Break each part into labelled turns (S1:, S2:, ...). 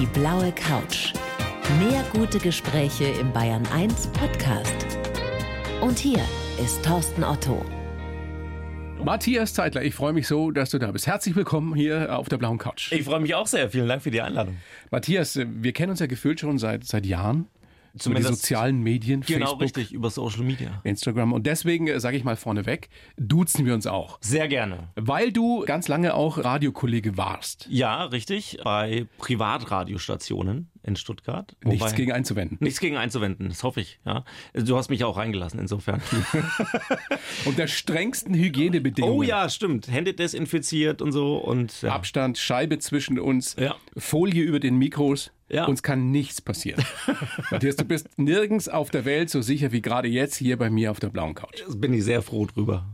S1: Die blaue Couch. Mehr gute Gespräche im Bayern 1 Podcast. Und hier ist Thorsten Otto.
S2: Matthias Zeitler, ich freue mich so, dass du da bist. Herzlich willkommen hier auf der blauen Couch.
S3: Ich freue mich auch sehr. Vielen Dank für die Einladung.
S2: Matthias, wir kennen uns ja gefühlt schon seit, seit Jahren.
S3: Zumindest
S2: über die sozialen Medien,
S3: genau
S2: Facebook,
S3: richtig, über Social Media.
S2: Instagram. Und deswegen äh, sage ich mal vorneweg, duzen wir uns auch.
S3: Sehr gerne.
S2: Weil du ganz lange auch Radiokollege warst.
S3: Ja, richtig. Bei Privatradiostationen in Stuttgart.
S2: Nichts
S3: Wobei-
S2: gegen einzuwenden.
S3: Nichts gegen einzuwenden, das hoffe ich. Ja. Du hast mich auch reingelassen, insofern.
S2: Unter strengsten Hygienebedingungen.
S3: oh ja, stimmt. Hände desinfiziert und so. Und ja.
S2: Abstand, Scheibe zwischen uns,
S3: Ja.
S2: Folie über den Mikros.
S3: Ja.
S2: Uns kann nichts passieren. Matthias, du bist nirgends auf der Welt so sicher wie gerade jetzt hier bei mir auf der blauen Couch.
S3: Da bin ich sehr froh drüber.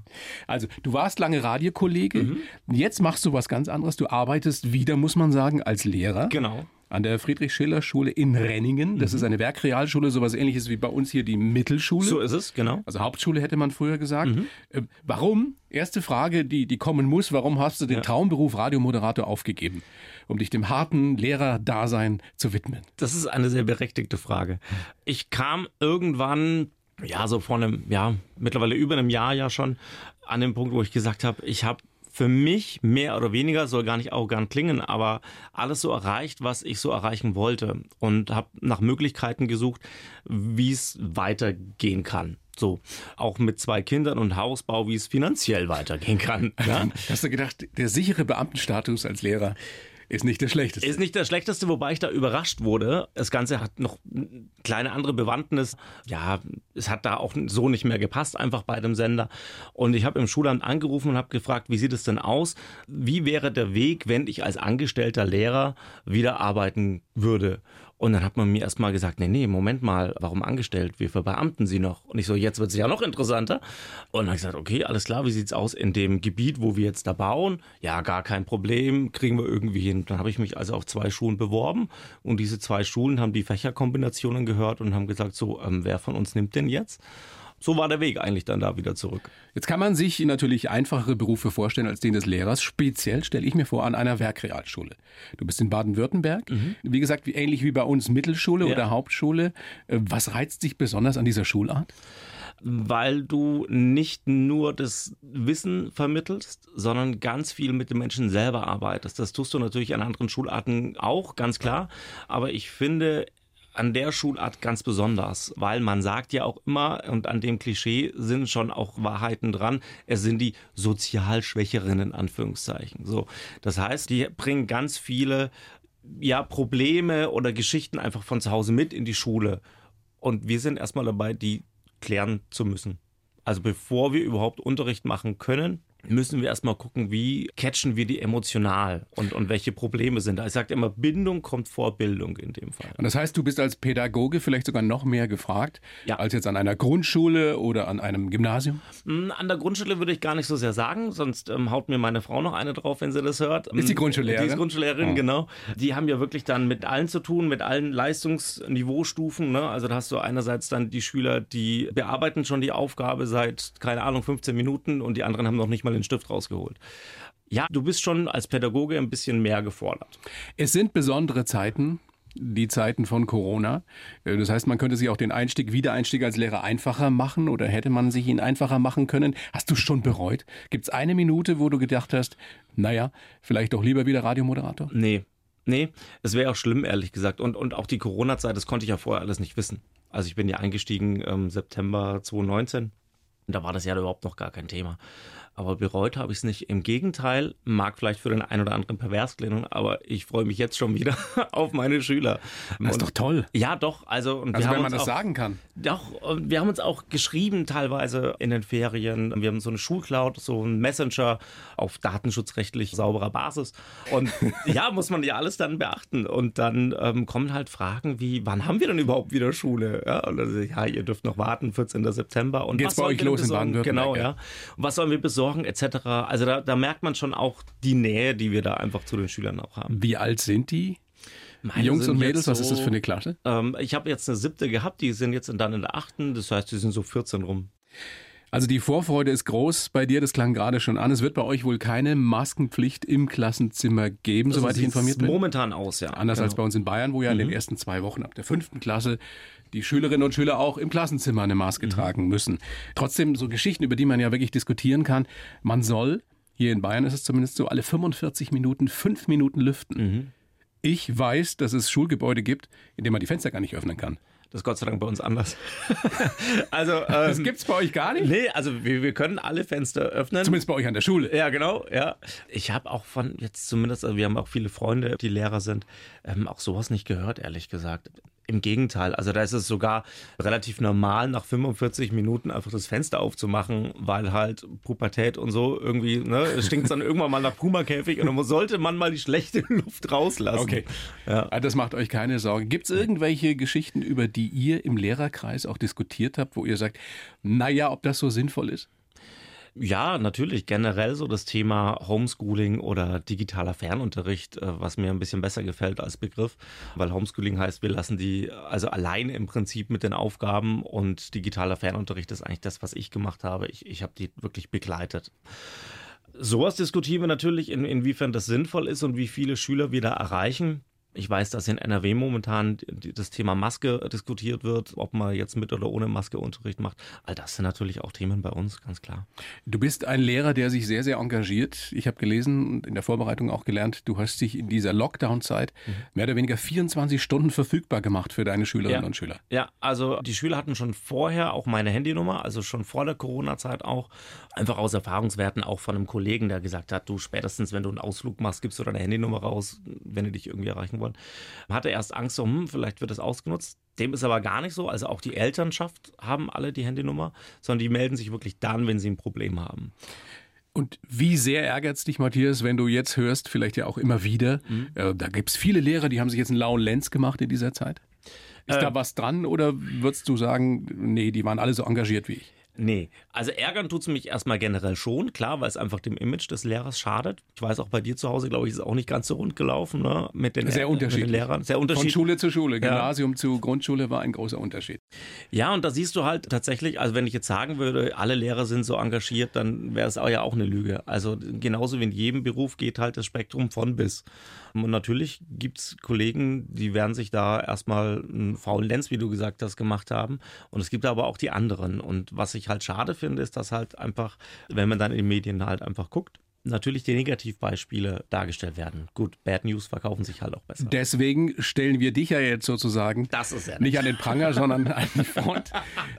S2: Also, du warst lange Radiokollege.
S3: Mhm.
S2: Jetzt machst du was ganz anderes. Du arbeitest wieder, muss man sagen, als Lehrer.
S3: Genau.
S2: An der Friedrich-Schiller-Schule in Renningen. Das ist eine Werkrealschule, sowas ähnliches wie bei uns hier die Mittelschule.
S3: Mhm. So ist es, genau.
S2: Also Hauptschule hätte man früher gesagt.
S3: Mhm.
S2: Äh, warum? Erste Frage, die, die kommen muss. Warum hast du den
S3: Ja.
S2: Traumberuf Radiomoderator aufgegeben? Um dich dem harten Lehrerdasein zu widmen.
S3: Das ist eine sehr berechtigte Frage. Ich kam irgendwann, ja, so vor einem, ja, mittlerweile über einem Jahr ja schon, an den Punkt, wo ich gesagt habe, ich habe für mich mehr oder weniger, soll gar nicht arrogant klingen, aber alles so erreicht, was ich so erreichen wollte und habe nach Möglichkeiten gesucht, wie es weitergehen kann. So, auch mit zwei Kindern und Hausbau, wie es finanziell weitergehen kann. Ja?
S2: Hast du gedacht, der sichere Beamtenstatus als Lehrer ist nicht der schlechteste?
S3: Ist nicht das Schlechteste, wobei ich da überrascht wurde. Das Ganze hat noch eine kleine andere Bewandtnis. Ja, es hat da auch so nicht mehr gepasst, einfach bei dem Sender. Und ich habe im Schulamt angerufen und habe gefragt, wie sieht es denn aus? Wie wäre der Weg, wenn ich als angestellter Lehrer wieder arbeiten würde? Und dann hat man mir erstmal gesagt, nee, nee, Moment mal, warum angestellt? Wir verbeamten Sie noch. Und ich so, jetzt wird es ja noch interessanter. Und dann habe ich gesagt, okay, alles klar, wie sieht's aus in dem Gebiet, wo wir jetzt da bauen? Ja, gar kein Problem, kriegen wir irgendwie hin. Dann habe ich mich also auf zwei Schulen beworben und diese zwei Schulen haben die Fächerkombinationen gehört und haben gesagt, so, ähm, wer von uns nimmt denn jetzt? So war der Weg eigentlich dann da wieder zurück.
S2: Jetzt kann man sich natürlich einfachere Berufe vorstellen als den des Lehrers. Speziell stelle ich mir vor an einer Werkrealschule. Du bist in Baden-Württemberg. Wie gesagt, wie, ähnlich wie bei uns Mittelschule
S3: Ja.
S2: oder Hauptschule. Äh, Was reizt dich besonders an dieser Schulart?
S3: weil du nicht nur das Wissen vermittelst, sondern ganz viel mit den Menschen selber arbeitest. Das tust du natürlich an anderen Schularten auch, ganz klar. Aber ich finde, an der Schulart ganz besonders, weil man sagt ja auch immer, und an dem Klischee sind schon auch Wahrheiten dran, es sind die sozial Schwächeren in Anführungszeichen. So, das heißt, die bringen ganz viele ja, Probleme oder Geschichten einfach von zu Hause mit in die Schule. Und wir sind erstmal dabei, die klären zu müssen. Also bevor wir überhaupt Unterricht machen können, müssen wir erstmal gucken, wie catchen wir die emotional und, und welche Probleme sind da. Ich sage immer, Bindung kommt vor Bildung in dem Fall.
S2: Und das heißt, du bist als Pädagoge vielleicht sogar noch mehr gefragt
S3: Ja.
S2: als jetzt an einer Grundschule oder an einem Gymnasium?
S3: Hm, An der Grundschule würde ich gar nicht so sehr sagen, sonst ähm, haut mir meine Frau noch eine drauf, wenn sie das hört.
S2: Ist die Grundschullehrerin?
S3: Die ist Grundschullehrerin,
S2: Oh.
S3: genau. Die haben ja wirklich dann mit allen zu tun, mit allen Leistungsniveaustufen. Ne? Also da hast du einerseits dann die Schüler, die bearbeiten schon die Aufgabe seit, keine Ahnung, 15 Minuten und die anderen haben noch nicht mal den Stift rausgeholt. Ja, du bist schon als Pädagoge ein bisschen mehr gefordert.
S2: Es sind besondere Zeiten, die Zeiten von Corona. Äh, Das heißt, man könnte sich auch den Einstieg, Wiedereinstieg als Lehrer einfacher machen oder hätte man sich ihn einfacher machen können. Hast du schon bereut? Gibt es eine Minute, wo du gedacht hast, naja, vielleicht doch lieber wieder Radiomoderator?
S3: Nee, nee, es wäre auch schlimm, ehrlich gesagt. Und, und auch die Corona-Zeit, das konnte ich ja vorher alles nicht wissen. Also ich bin ja eingestiegen im September 2019. Und da war das ja überhaupt noch gar kein Thema. Aber bereut habe ich es nicht. Im Gegenteil, mag vielleicht für den einen oder anderen pervers klingen, aber ich freue mich jetzt schon wieder auf meine Schüler.
S2: Das ist doch toll.
S3: Ja, doch. Also, und
S2: Also
S3: wir haben
S2: wenn man
S3: uns
S2: das
S3: auch,
S2: sagen kann.
S3: Doch, wir haben uns auch geschrieben teilweise in den Ferien. Wir haben so eine Schulcloud, so einen Messenger auf datenschutzrechtlich sauberer Basis. Und ja, muss man ja alles dann beachten. Und dann ähm, kommen halt Fragen wie, wann haben wir denn überhaupt wieder Schule? Ja, und dann, ja ihr dürft noch warten, 14. September. Und
S2: Geht's
S3: was
S2: bei euch los in? Baden-Württemberg,
S3: Genau,
S2: ja.
S3: ja. Und was sollen wir besorgen, etc. Also da, da merkt man schon auch die Nähe, die wir da einfach zu den Schülern auch haben.
S2: Wie alt sind die?
S3: Meine
S2: Jungs und Mädels,
S3: jetzt
S2: was ist das
S3: so-
S2: für eine Klasse?
S3: Ähm, ich habe jetzt eine siebte gehabt, die sind jetzt dann in der achten, das heißt, die sind so 14 rum.
S2: Also die Vorfreude ist groß bei dir, das klang gerade schon an. Es wird bei euch wohl keine Maskenpflicht im Klassenzimmer geben,
S3: Also
S2: soweit ich informiert bin.
S3: Momentan aus, ja.
S2: Anders
S3: genau.
S2: als bei uns in Bayern, wo ja in den ersten zwei Wochen ab der fünften Klasse die Schülerinnen und Schüler auch im Klassenzimmer eine Maske tragen müssen. Trotzdem so Geschichten, über die man ja wirklich diskutieren kann. Man soll, hier in Bayern ist es zumindest so, alle 45 Minuten fünf Minuten lüften. Ich weiß, dass es Schulgebäude gibt, in denen man die Fenster gar nicht öffnen kann.
S3: Das ist Gott sei Dank bei uns anders. also,
S2: Das
S3: ähm,
S2: gibt's bei euch gar nicht?
S3: nee, also wir, wir können alle Fenster öffnen.
S2: Zumindest bei euch an der Schule.
S3: Ja, genau, ja. Ich habe auch von jetzt zumindest, also wir haben auch viele Freunde, die Lehrer sind, ähm, auch sowas nicht gehört, ehrlich gesagt. Im Gegenteil, also da ist es sogar relativ normal, nach 45 Minuten einfach das Fenster aufzumachen, weil halt Pubertät und so irgendwie, ne, es stinkt dann irgendwann mal nach Pumakäfig und dann sollte man mal die schlechte Luft rauslassen.
S2: Okay.
S3: Ja.
S2: Ah, Das macht euch keine Sorgen. Gibt es irgendwelche Geschichten, über die ihr im Lehrerkreis auch diskutiert habt, wo ihr sagt, naja, ob das so sinnvoll ist?
S3: Ja, natürlich. Generell so das Thema Homeschooling oder digitaler Fernunterricht, äh, was mir ein bisschen besser gefällt als Begriff, weil Homeschooling heißt, wir lassen die also alleine im Prinzip mit den Aufgaben und digitaler Fernunterricht ist eigentlich das, was ich gemacht habe. Ich, ich habe die wirklich begleitet. Sowas diskutieren wir natürlich, in, inwiefern das sinnvoll ist und wie viele Schüler wir da erreichen. Ich weiß, dass in NRW momentan das Thema Maske diskutiert wird, ob man jetzt mit oder ohne Maske Unterricht macht. All das sind natürlich auch Themen bei uns, ganz klar.
S2: Du bist ein Lehrer, der sich sehr, sehr engagiert. Ich habe gelesen und in der Vorbereitung auch gelernt, du hast dich in dieser Lockdown-Zeit mehr oder weniger 24 Stunden verfügbar gemacht für deine Schülerinnen
S3: Ja.
S2: und Schüler.
S3: Ja, also die Schüler hatten schon vorher auch meine Handynummer, also schon vor der Corona-Zeit auch. Einfach aus Erfahrungswerten auch von einem Kollegen, der gesagt hat, du spätestens, wenn du einen Ausflug machst, gibst du deine Handynummer raus, wenn die dich irgendwie erreichen wollen. Hatte erst Angst, so, hm, vielleicht wird das ausgenutzt. Dem ist aber gar nicht so. Also auch die Elternschaft haben alle die Handynummer, sondern die melden sich wirklich dann, wenn sie ein Problem haben.
S2: Und wie sehr ärgert es dich, Matthias, wenn du jetzt hörst, vielleicht ja auch immer wieder, äh, da gibt es viele Lehrer, die haben sich jetzt einen lauen Lenz gemacht in dieser Zeit. Ist
S3: Äh.
S2: da was dran oder würdest du sagen, nee, die waren alle so engagiert wie ich?
S3: Nee, also ärgern tut's mich erstmal generell schon, klar, weil es einfach dem Image des Lehrers schadet. Ich weiß auch bei dir zu Hause, glaube ich, ist es auch nicht ganz so rund gelaufen, ne? Mit den,
S2: Sehr
S3: mit
S2: unterschiedlich.
S3: den Lehrern. Sehr
S2: Von
S3: unterschiedlich.
S2: Schule zu Schule, Gymnasium zu Grundschule war ein großer Unterschied.
S3: Ja, und da siehst du halt tatsächlich, also wenn ich jetzt sagen würde, alle Lehrer sind so engagiert, dann wäre es auch ja auch eine Lüge. Also genauso wie in jedem Beruf geht halt das Spektrum von bis. Und natürlich gibt's Kollegen, die werden sich da erstmal einen faulen Lenz, wie du gesagt hast, gemacht haben. Und es gibt aber auch die anderen. Und was ich halt schade finde, ist, dass halt einfach, wenn man dann in den Medien halt einfach guckt, natürlich die Negativbeispiele dargestellt werden. Gut, Bad News verkaufen sich halt auch besser.
S2: Deswegen stellen wir dich ja jetzt sozusagen
S3: Das ist ja
S2: nicht an den Pranger, sondern an die Front.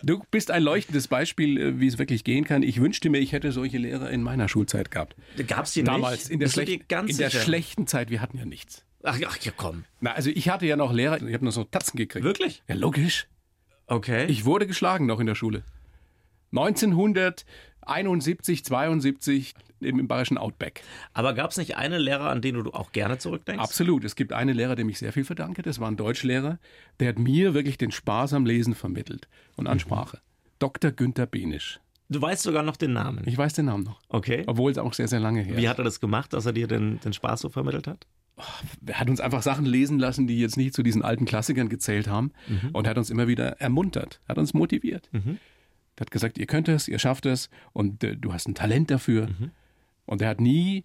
S2: Du bist ein leuchtendes Beispiel, äh, wie es wirklich gehen kann. Ich wünschte mir, ich hätte solche Lehrer in meiner Schulzeit gehabt.
S3: Gab's die
S2: Damals,
S3: nicht?
S2: in der, in der schlechten Zeit, wir hatten ja nichts.
S3: Ach, ach ja, komm.
S2: Na, also ich hatte ja noch Lehrer, ich habe nur so Tatzen gekriegt.
S3: Wirklich?
S2: Ja, logisch.
S3: Okay.
S2: Ich wurde geschlagen noch in der Schule. 1971, 72 im, bayerischen Outback.
S3: Aber gab es nicht einen Lehrer, an den du auch gerne zurückdenkst?
S2: Absolut. Es gibt einen Lehrer, dem ich sehr viel verdanke. Das war ein Deutschlehrer. Der hat mir wirklich den Spaß am Lesen vermittelt und an Sprache. Dr. Günther Benisch.
S3: Du weißt sogar noch den Namen.
S2: Ich weiß den Namen noch.
S3: Okay.
S2: Obwohl es auch sehr, sehr lange her
S3: Wie
S2: ist.
S3: hat er das gemacht, dass er dir den, den Spaß so vermittelt hat?
S2: Er hat uns einfach Sachen lesen lassen, die jetzt nicht zu diesen alten Klassikern gezählt haben. Und hat uns immer wieder ermuntert, hat uns motiviert. Er hat gesagt, ihr könnt es, ihr schafft es und äh, du hast ein Talent dafür. Und er hat nie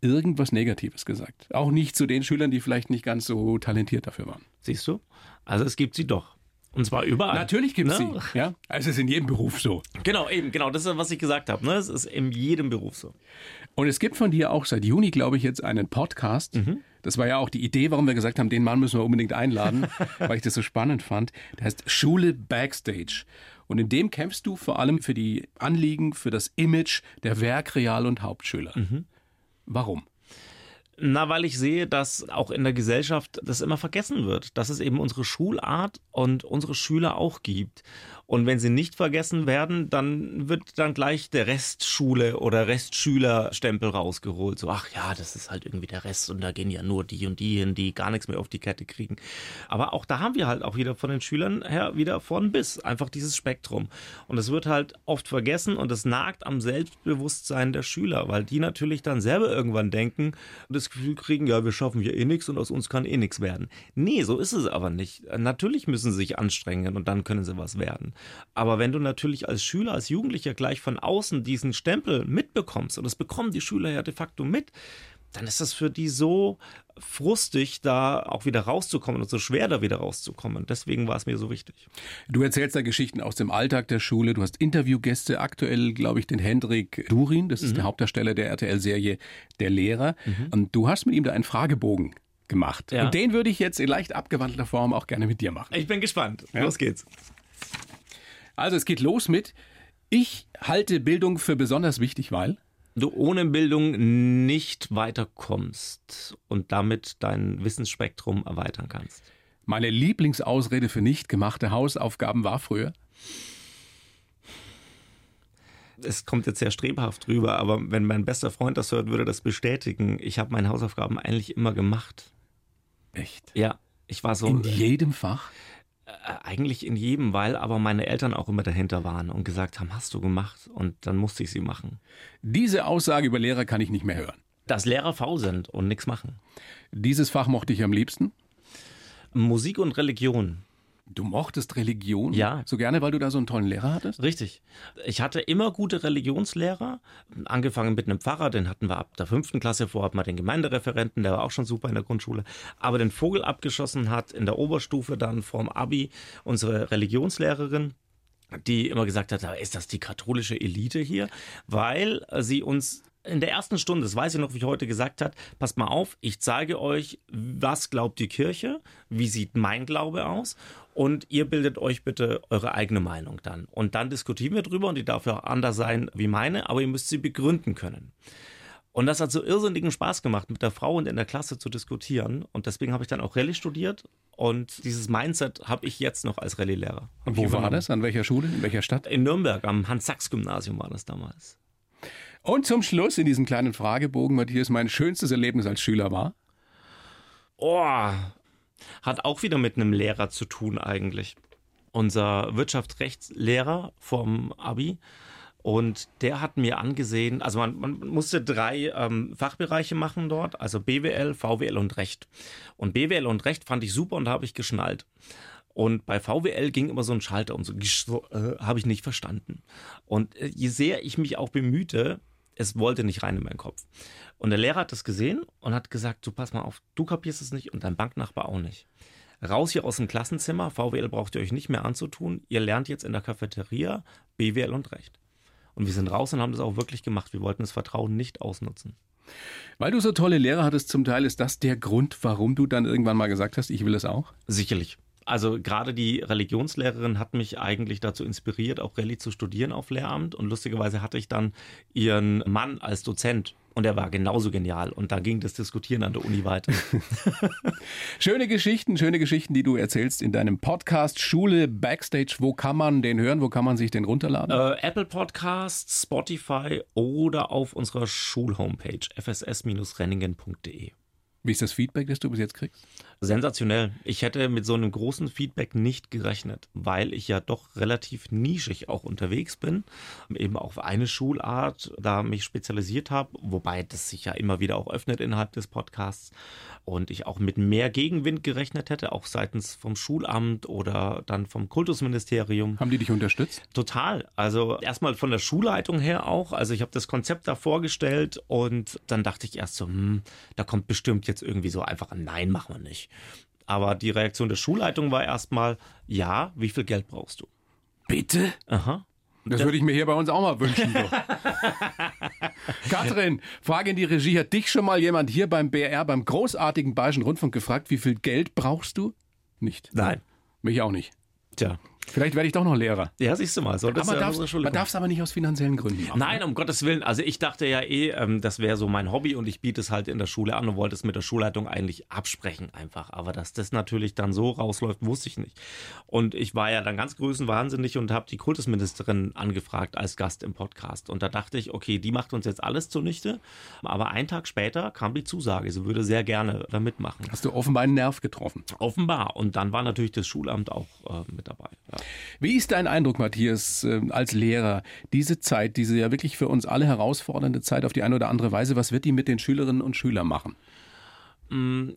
S2: irgendwas Negatives gesagt. Auch nicht zu den Schülern, die vielleicht nicht ganz so talentiert dafür waren.
S3: Siehst du? Also es gibt sie doch. Und zwar überall.
S2: Natürlich gibt es
S3: Ne?
S2: sie. Ja? Also es ist in jedem Beruf so.
S3: Genau, eben, genau. Das ist, was ich gesagt habe. Ne? Es ist in jedem Beruf so.
S2: Und es gibt von dir auch seit Juni, glaube ich, jetzt einen Podcast. Das war ja auch die Idee, warum wir gesagt haben, den Mann müssen wir unbedingt einladen, weil ich das so spannend fand. Der heißt Schule Backstage. Und in dem kämpfst du vor allem für die Anliegen, für das Image der Werk-, Real- und Hauptschüler. Warum?
S3: Na, weil ich sehe, dass auch in der Gesellschaft das immer vergessen wird, dass es eben unsere Schulart und unsere Schüler auch gibt. Und wenn sie nicht vergessen werden, dann wird dann gleich der Restschule oder Restschülerstempel rausgeholt. So, ach ja, das ist halt irgendwie der Rest und da gehen ja nur die und die hin, die gar nichts mehr auf die Kette kriegen. Aber auch da haben wir halt auch wieder von den Schülern her wieder von bis einfach dieses Spektrum. Und es wird halt oft vergessen und es nagt am Selbstbewusstsein der Schüler, weil die natürlich dann selber irgendwann denken, das Gefühl kriegen, ja, wir schaffen hier eh nichts und aus uns kann eh nichts werden. Nee, so ist es aber nicht. Natürlich müssen sie sich anstrengen und dann können sie was werden. Aber wenn du natürlich als Schüler, als Jugendlicher gleich von außen diesen Stempel mitbekommst, und das bekommen die Schüler ja de facto mit, dann ist das für die so frustig, da auch wieder rauszukommen und so schwer da wieder rauszukommen. Deswegen war es mir so wichtig.
S2: Du erzählst da Geschichten aus dem Alltag der Schule. Du hast Interviewgäste, aktuell glaube ich den Hendrik Durin, das ist mhm. der Hauptdarsteller der RTL-Serie Der Lehrer. Mhm. Und du hast mit ihm da einen Fragebogen gemacht. Ja. Und den würde ich jetzt in leicht abgewandelter Form auch gerne mit dir machen.
S3: Ich bin gespannt. Ja? Los geht's.
S2: Also es geht los mit, ich halte Bildung für besonders wichtig, weil
S3: du ohne Bildung nicht weiterkommst und damit dein Wissensspektrum erweitern kannst.
S2: Meine Lieblingsausrede für nicht gemachte Hausaufgaben war früher?
S3: Es kommt jetzt sehr strebhaft rüber, aber wenn mein bester Freund das hört, würde das bestätigen. Ich habe meine Hausaufgaben eigentlich immer gemacht.
S2: Echt?
S3: Ja, ich war so.
S2: In jedem Fach?
S3: Äh, eigentlich in jedem, weil aber meine Eltern auch immer dahinter waren und gesagt haben, hast du gemacht und dann musste ich sie machen.
S2: Diese Aussage über Lehrer kann ich nicht mehr hören.
S3: Dass Lehrer faul sind und nichts machen.
S2: Dieses Fach mochte ich am liebsten?
S3: Musik und Religion.
S2: Du mochtest Religion
S3: ja.
S2: so gerne, weil du da so einen tollen Lehrer hattest?
S3: Richtig. Ich hatte immer gute Religionslehrer, angefangen mit einem Pfarrer, den hatten wir ab der fünften Klasse vor, hatten wir den Gemeindereferenten, der war auch schon super in der Grundschule, aber den Vogel abgeschossen hat in der Oberstufe dann vorm Abi unsere Religionslehrerin, die immer gesagt hat, ist das die katholische Elite hier? Weil sie uns in der ersten Stunde, das weiß ich noch, wie ich heute gesagt hat, passt mal auf, ich zeige euch, was glaubt die Kirche, wie sieht mein Glaube aus und ihr bildet euch bitte eure eigene Meinung dann. Und dann diskutieren wir drüber und die darf ja auch anders sein wie meine, aber ihr müsst sie begründen können. Und das hat so irrsinnigen Spaß gemacht, mit der Frau und in der Klasse zu diskutieren. Und deswegen habe ich dann auch Rallye studiert. Und dieses Mindset habe ich jetzt noch als Rallye-Lehrer.
S2: Und wo war das? An welcher Schule? In welcher Stadt?
S3: In Nürnberg, am Hans-Sachs-Gymnasium war das damals.
S2: Und zum Schluss in diesem kleinen Fragebogen, Matthias, mein schönstes Erlebnis als Schüler war?
S3: Oh, hat auch wieder mit einem Lehrer zu tun eigentlich. Unser Wirtschaftsrechtslehrer vom Abi. Und der hat mir angesehen, also man, man musste drei ähm, Fachbereiche machen dort, also BWL, VWL und Recht. Und BWL und Recht fand ich super und habe ich geschnallt. Und bei VWL ging immer so ein Schalter um, so, äh, habe ich nicht verstanden. Und äh, je sehr ich mich auch bemühte, es wollte nicht rein in meinen Kopf. Und der Lehrer hat das gesehen und hat gesagt, du pass mal auf, du kapierst es nicht und dein Banknachbar auch nicht. Raus hier aus dem Klassenzimmer, VWL braucht ihr euch nicht mehr anzutun, ihr lernt jetzt in der Cafeteria BWL und Recht. Und wir sind raus und haben das auch wirklich gemacht. Wir wollten das Vertrauen nicht ausnutzen.
S2: Weil du so tolle Lehrer hattest zum Teil, ist das der Grund, warum du dann irgendwann mal gesagt hast, ich will es auch?
S3: Sicherlich. Also gerade die Religionslehrerin hat mich eigentlich dazu inspiriert, auch Rallye zu studieren auf Lehramt. Und lustigerweise hatte ich dann ihren Mann als Dozent. Und er war genauso genial. Und da ging das Diskutieren an der Uni weiter.
S2: schöne Geschichten, schöne Geschichten, die du erzählst in deinem Podcast Schule Backstage. Wo kann man den hören? Wo kann man sich den runterladen?
S3: Äh, Apple Podcasts, Spotify oder auf unserer Schulhomepage fss-renningen.de.
S2: Wie ist das Feedback, das du bis jetzt kriegst?
S3: Sensationell. Ich hätte mit so einem großen Feedback nicht gerechnet, weil ich ja doch relativ nischig auch unterwegs bin, eben auf eine Schulart da mich spezialisiert habe, wobei das sich ja immer wieder auch öffnet innerhalb des Podcasts und ich auch mit mehr Gegenwind gerechnet hätte, auch seitens vom Schulamt oder dann vom Kultusministerium.
S2: Haben die dich unterstützt?
S3: Total. Also erstmal von der Schulleitung her auch. Also ich habe das Konzept da vorgestellt und dann dachte ich erst so, hm, da kommt bestimmt jetzt irgendwie so einfach ein Nein, machen wir nicht. Aber die Reaktion der Schulleitung war erstmal, ja, wie viel Geld brauchst du?
S2: Bitte?
S3: Aha.
S2: Das, das würde ich mir hier bei uns auch mal wünschen. Katrin, Frage in die Regie. Hat dich schon mal jemand hier beim BR, beim großartigen Bayerischen Rundfunk gefragt, wie viel Geld brauchst du? Nicht.
S3: Nein.
S2: Mich auch nicht.
S3: Tja.
S2: Vielleicht werde ich doch noch Lehrer.
S3: Ja, siehst du mal. So,
S2: aber man darf es aber nicht aus finanziellen Gründen machen.
S3: Nein, um Gottes Willen. Also ich dachte ja eh, ähm, das wäre so mein Hobby und ich biete es halt in der Schule an und wollte es mit der Schulleitung eigentlich absprechen einfach. Aber dass das natürlich dann so rausläuft, wusste ich nicht. Und ich war ja dann ganz größenwahnsinnig und habe die Kultusministerin angefragt als Gast im Podcast. Und da dachte ich, okay, die macht uns jetzt alles zunichte. Aber einen Tag später kam die Zusage, sie würde sehr gerne da mitmachen.
S2: Hast du offenbar einen Nerv getroffen?
S3: Offenbar. Und dann war natürlich das Schulamt auch äh, mit dabei.
S2: Wie ist dein Eindruck, Matthias, äh, als Lehrer? Diese Zeit, diese ja wirklich für uns alle herausfordernde Zeit auf die eine oder andere Weise, was wird die mit den Schülerinnen und Schülern machen?
S3: Mm,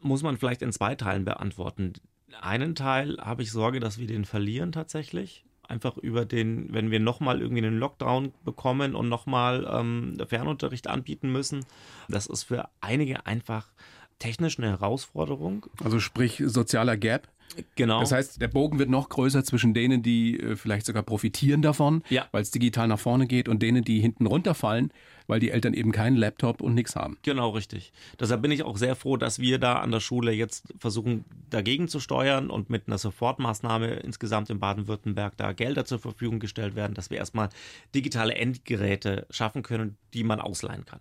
S3: muss man vielleicht in zwei Teilen beantworten. Einen Teil habe ich Sorge, dass wir den verlieren tatsächlich einfach über den, wenn wir nochmal irgendwie einen Lockdown bekommen und nochmal ähm, Fernunterricht anbieten müssen, das ist für einige einfach technisch eine Herausforderung.
S2: Also sprich sozialer Gap.
S3: Genau.
S2: Das heißt, der Bogen wird noch größer zwischen denen, die äh, vielleicht sogar profitieren davon,
S3: ja.
S2: weil es digital nach vorne geht, und denen, die hinten runterfallen, weil die Eltern eben keinen Laptop und nichts haben.
S3: Genau, richtig. Deshalb bin ich auch sehr froh, dass wir da an der Schule jetzt versuchen, dagegen zu steuern und mit einer Sofortmaßnahme insgesamt in Baden-Württemberg da Gelder zur Verfügung gestellt werden, dass wir erstmal digitale Endgeräte schaffen können, die man ausleihen kann.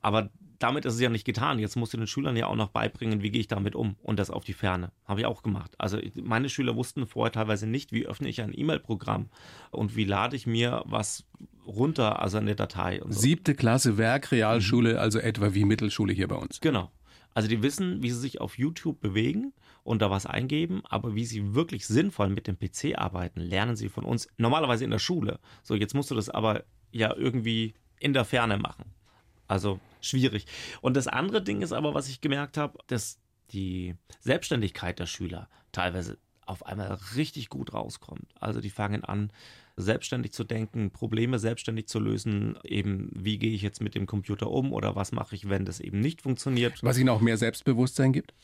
S3: Aber damit ist es ja nicht getan. Jetzt musst du den Schülern ja auch noch beibringen, wie gehe ich damit um und das auf die Ferne. Habe ich auch gemacht. Also meine Schüler wussten vorher teilweise nicht, wie öffne ich ein E-Mail-Programm und wie lade ich mir was runter, also eine Datei.
S2: So. Siebte Klasse Werk, Realschule, mhm. also etwa wie Mittelschule hier bei uns.
S3: Genau. Also die wissen, wie sie sich auf YouTube bewegen und da was eingeben, aber wie sie wirklich sinnvoll mit dem PC arbeiten, lernen sie von uns normalerweise in der Schule. So, jetzt musst du das aber ja irgendwie in der Ferne machen. Also schwierig. Und das andere Ding ist aber, was ich gemerkt habe, dass die Selbstständigkeit der Schüler teilweise auf einmal richtig gut rauskommt. Also die fangen an, selbstständig zu denken, Probleme selbstständig zu lösen, eben wie gehe ich jetzt mit dem Computer um oder was mache ich, wenn das eben nicht funktioniert.
S2: Was ihnen auch mehr Selbstbewusstsein gibt?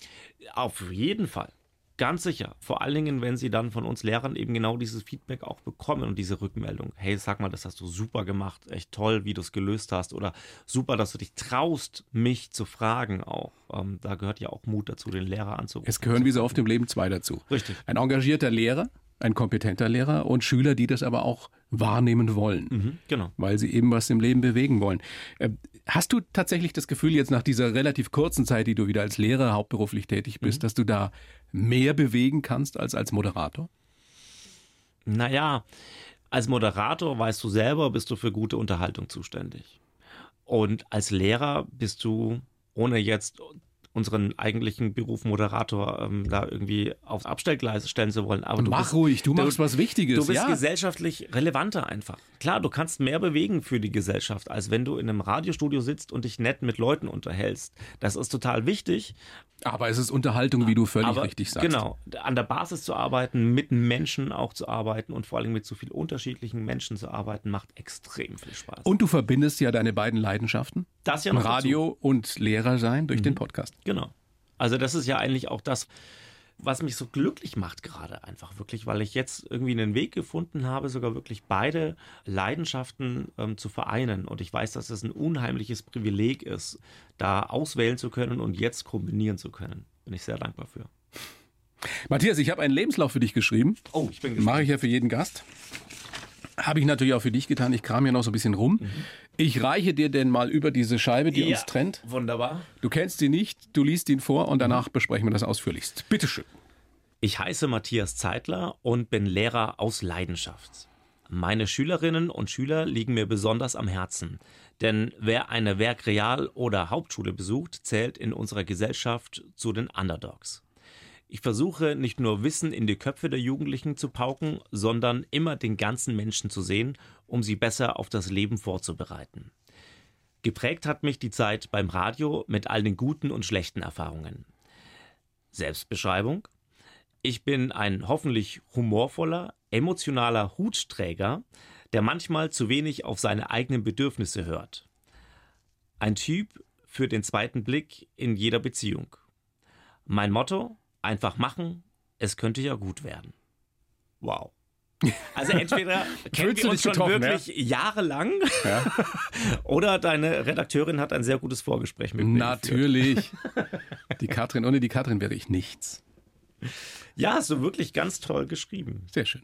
S3: Auf jeden Fall. Ganz sicher. Vor allen Dingen, wenn sie dann von uns Lehrern eben genau dieses Feedback auch bekommen und diese Rückmeldung. Hey, sag mal, das hast du super gemacht. Echt toll, wie du es gelöst hast. Oder super, dass du dich traust, mich zu fragen auch. Ähm, da gehört ja auch Mut dazu, den Lehrer anzurufen.
S2: Es gehören wie so oft im Leben zwei dazu.
S3: Richtig.
S2: Ein engagierter Lehrer, ein kompetenter Lehrer und Schüler, die das aber auch wahrnehmen wollen.
S3: Mhm, genau.
S2: Weil sie eben was im Leben bewegen wollen. Äh, hast du tatsächlich das Gefühl, jetzt nach dieser relativ kurzen Zeit, die du wieder als Lehrer hauptberuflich tätig bist, mhm. dass du da mehr bewegen kannst als als Moderator?
S3: Naja, als Moderator weißt du selber, bist du für gute Unterhaltung zuständig. Und als Lehrer bist du, ohne jetzt unseren eigentlichen Beruf Moderator ähm, da irgendwie aufs Abstellgleis stellen zu wollen.
S2: Aber Mach bist, ruhig, du machst was Wichtiges.
S3: Du bist
S2: ja.
S3: gesellschaftlich relevanter einfach. Klar, du kannst mehr bewegen für die Gesellschaft, als wenn du in einem Radiostudio sitzt und dich nett mit Leuten unterhältst. Das ist total wichtig.
S2: Aber es ist Unterhaltung, wie du völlig Aber, richtig sagst.
S3: Genau, an der Basis zu arbeiten, mit Menschen auch zu arbeiten und vor allem mit so vielen unterschiedlichen Menschen zu arbeiten, macht extrem viel Spaß.
S2: Und du verbindest ja deine beiden Leidenschaften.
S3: Das ja noch
S2: Radio
S3: dazu.
S2: und Lehrer sein durch mhm. den Podcast.
S3: Genau. Also das ist ja eigentlich auch das, was mich so glücklich macht gerade einfach wirklich, weil ich jetzt irgendwie einen Weg gefunden habe, sogar wirklich beide Leidenschaften ähm, zu vereinen. Und ich weiß, dass es ein unheimliches Privileg ist, da auswählen zu können und jetzt kombinieren zu können. Bin ich sehr dankbar für.
S2: Matthias, ich habe einen Lebenslauf für dich geschrieben.
S3: Oh, ich bin gespannt.
S2: Mache ich ja für jeden Gast. Habe ich natürlich auch für dich getan. Ich kram ja noch so ein bisschen rum. Mhm. Ich reiche dir denn mal über diese Scheibe, die ja, uns trennt.
S3: Wunderbar.
S2: Du kennst ihn nicht, du liest ihn vor und danach besprechen wir das ausführlichst. Bitteschön.
S3: Ich heiße Matthias Zeitler und bin Lehrer aus Leidenschaft. Meine Schülerinnen und Schüler liegen mir besonders am Herzen, denn wer eine Werkreal- oder Hauptschule besucht, zählt in unserer Gesellschaft zu den Underdogs. Ich versuche nicht nur Wissen in die Köpfe der Jugendlichen zu pauken, sondern immer den ganzen Menschen zu sehen, um sie besser auf das Leben vorzubereiten. Geprägt hat mich die Zeit beim Radio mit all den guten und schlechten Erfahrungen. Selbstbeschreibung? Ich bin ein hoffentlich humorvoller, emotionaler Hutträger, der manchmal zu wenig auf seine eigenen Bedürfnisse hört. Ein Typ für den zweiten Blick in jeder Beziehung. Mein Motto? Einfach machen, es könnte ja gut werden. Wow. Also entweder kennen wir uns schon wirklich ja? jahrelang ja. oder deine Redakteurin hat ein sehr gutes Vorgespräch mit mir.
S2: Natürlich. die Katrin, ohne die Katrin wäre ich nichts.
S3: Ja, hast du wirklich ganz toll geschrieben.
S2: Sehr schön.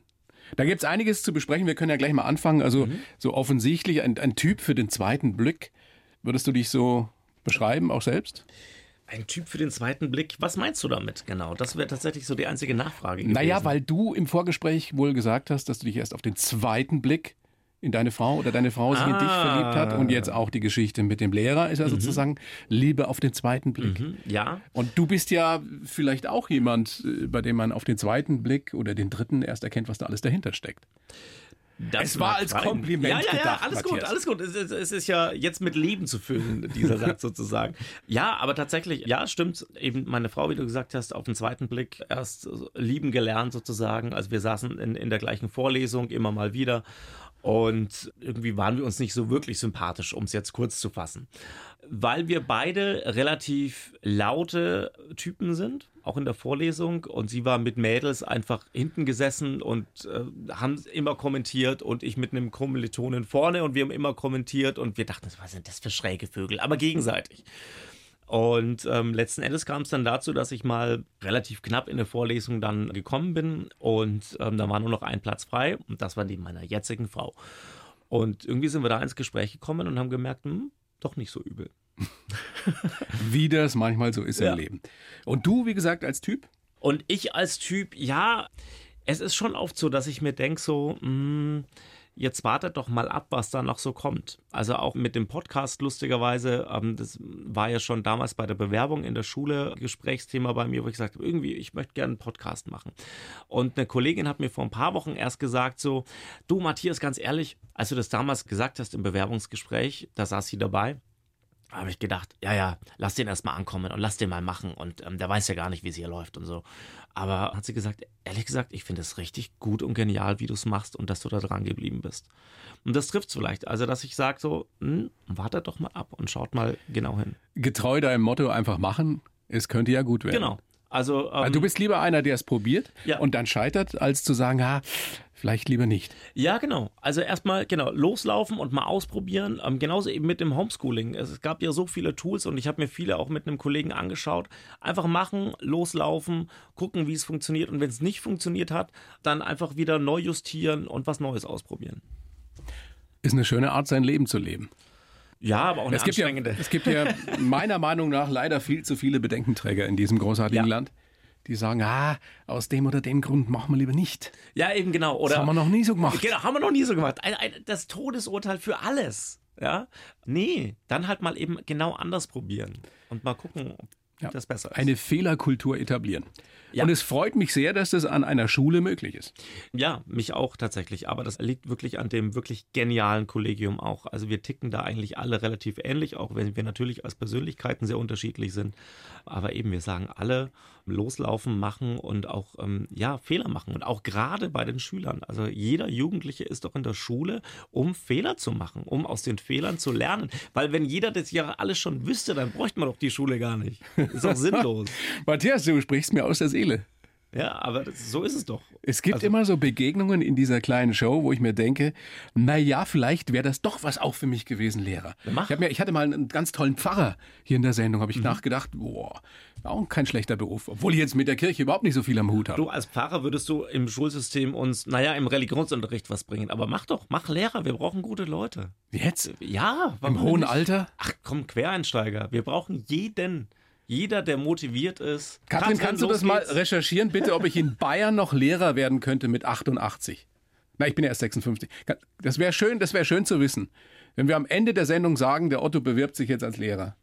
S2: Da gibt es einiges zu besprechen. Wir können ja gleich mal anfangen. Also mhm. so offensichtlich ein, ein Typ für den zweiten Blick. Würdest du dich so beschreiben, auch selbst?
S3: Ein Typ für den zweiten Blick. Was meinst du damit genau? Das wäre tatsächlich so die einzige Nachfrage gewesen.
S2: Naja, weil du im Vorgespräch wohl gesagt hast, dass du dich erst auf den zweiten Blick in deine Frau oder deine Frau sich in dich
S3: Ah.
S2: verliebt hat und jetzt auch die Geschichte mit dem Lehrer ist ja sozusagen Liebe auf den zweiten Blick.
S3: Mhm, ja,
S2: Und du bist ja vielleicht auch jemand, äh, bei dem man auf den zweiten Blick oder den dritten erst erkennt, was da alles dahinter steckt.
S3: Das
S2: Es war als
S3: sein.
S2: Kompliment
S3: ja, ja, ja,
S2: gedacht,
S3: alles gut,
S2: Matthias.
S3: alles gut. Es ist, es ist ja jetzt mit Leben zu füllen, dieser Satz sozusagen. Ja, aber tatsächlich, ja, stimmt. Eben meine Frau, wie du gesagt hast, auf den zweiten Blick erst lieben gelernt sozusagen. Also wir saßen in, in der gleichen Vorlesung immer mal wieder. Und irgendwie waren wir uns nicht so wirklich sympathisch, um es jetzt kurz zu fassen. Weil wir beide relativ laute Typen sind, auch in der Vorlesung. Und sie war mit Mädels einfach hinten gesessen und äh, haben immer kommentiert und ich mit einem Kommilitonen vorne und wir haben immer kommentiert und wir dachten, was sind das für schräge Vögel, aber gegenseitig. Und ähm, letzten Endes kam es dann dazu, dass ich mal relativ knapp in der Vorlesung dann gekommen bin und ähm, da war nur noch ein Platz frei und das war die meiner jetzigen Frau. Und irgendwie sind wir da ins Gespräch gekommen und haben gemerkt, hm, doch nicht so übel.
S2: Wie das manchmal so ist
S3: Ja.
S2: im Leben. Und du, wie gesagt, als Typ?
S3: Und ich als Typ, ja, es ist schon oft so, dass ich mir denke, so, mh, jetzt wartet doch mal ab, was da noch so kommt. Also auch mit dem Podcast, lustigerweise, ähm, das war ja schon damals bei der Bewerbung in der Schule Gesprächsthema bei mir, wo ich gesagt habe, irgendwie, ich möchte gerne einen Podcast machen. Und eine Kollegin hat mir vor ein paar Wochen erst gesagt, so, du Matthias, ganz ehrlich, als du das damals gesagt hast im Bewerbungsgespräch, da saß sie dabei, habe ich gedacht, ja, ja, lass den erstmal ankommen und lass den mal machen. Und ähm, der weiß ja gar nicht, wie es hier läuft und so. Aber hat sie gesagt, ehrlich gesagt, ich finde es richtig gut und genial, wie du es machst und dass du da dran geblieben bist. Und das trifft es vielleicht. Also, dass ich sage so, hm, wartet doch mal ab und schaut mal genau hin.
S2: Getreu deinem Motto einfach machen, es könnte ja gut werden.
S3: Genau. Also, ähm,
S2: Also du bist lieber einer, der es probiert
S3: Ja.
S2: und dann scheitert, als zu sagen, ha, vielleicht lieber nicht.
S3: Ja, genau. Also erstmal genau loslaufen und mal ausprobieren. Ähm, genauso eben mit dem Homeschooling. Es, gab ja so viele Tools und ich habe mir viele auch mit einem Kollegen angeschaut. Einfach machen, loslaufen, gucken, wie es funktioniert und wenn es nicht funktioniert hat, dann einfach wieder neu justieren und was Neues ausprobieren.
S2: Ist eine schöne Art, sein Leben zu leben.
S3: Ja, aber auch eine
S2: Es gibt, ja,
S3: anstrengende.
S2: es gibt ja meiner Meinung nach leider viel zu viele Bedenkenträger in diesem großartigen
S3: Ja.
S2: Land, die sagen, ah, aus dem oder dem Grund machen wir lieber nicht.
S3: Ja, eben genau. Oder
S2: Das haben wir noch nie so gemacht.
S3: Genau, haben wir noch nie so gemacht. Ein, ein, das Todesurteil für alles. Ja? Nee, dann halt mal eben genau anders probieren und mal gucken, ob
S2: Ja.
S3: das besser ist.
S2: Eine Fehlerkultur etablieren.
S3: Ja.
S2: Und es freut mich sehr, dass das an einer Schule möglich ist.
S3: Ja, mich auch tatsächlich. Aber das liegt wirklich an dem wirklich genialen Kollegium auch. Also wir ticken da eigentlich alle relativ ähnlich, auch wenn wir natürlich als Persönlichkeiten sehr unterschiedlich sind. Aber eben, wir sagen alle, loslaufen, machen und auch ähm, ja, Fehler machen. Und auch gerade bei den Schülern. Also jeder Jugendliche ist doch in der Schule, um Fehler zu machen, um aus den Fehlern zu lernen. Weil wenn jeder das ja alles schon wüsste, dann bräuchte man doch die Schule gar nicht. Ist doch sinnlos.
S2: Matthias, du sprichst mir aus der Seele.
S3: Ja, aber das, so ist es doch.
S2: Es gibt
S3: Also-
S2: immer so Begegnungen in dieser kleinen Show, wo ich mir denke, na ja, vielleicht wäre das doch was auch für mich gewesen, Lehrer.
S3: mach.
S2: Ich, mir, ich hatte mal einen ganz tollen Pfarrer hier in der Sendung,
S3: Mhm.
S2: habe ich nachgedacht, boah, auch kein schlechter Beruf, obwohl ich jetzt mit der Kirche überhaupt nicht so viel am Hut habe.
S3: Du als Pfarrer würdest du im Schulsystem uns, naja, im Religionsunterricht was bringen. Aber mach doch, mach Lehrer, wir brauchen gute Leute.
S2: Jetzt?
S3: Ja,
S2: Im hohen
S3: nicht?
S2: Alter?
S3: Ach komm, Quereinsteiger. Wir brauchen jeden. Jeder, der motiviert ist.
S2: Katrin, kannst du das mal
S3: geht's.
S2: recherchieren, bitte, ob ich in Bayern noch Lehrer werden könnte mit 88? Na, ich bin ja erst 56. Das wäre schön, das wäre schön zu wissen. Wenn wir am Ende der Sendung sagen, der Otto bewirbt sich jetzt als Lehrer.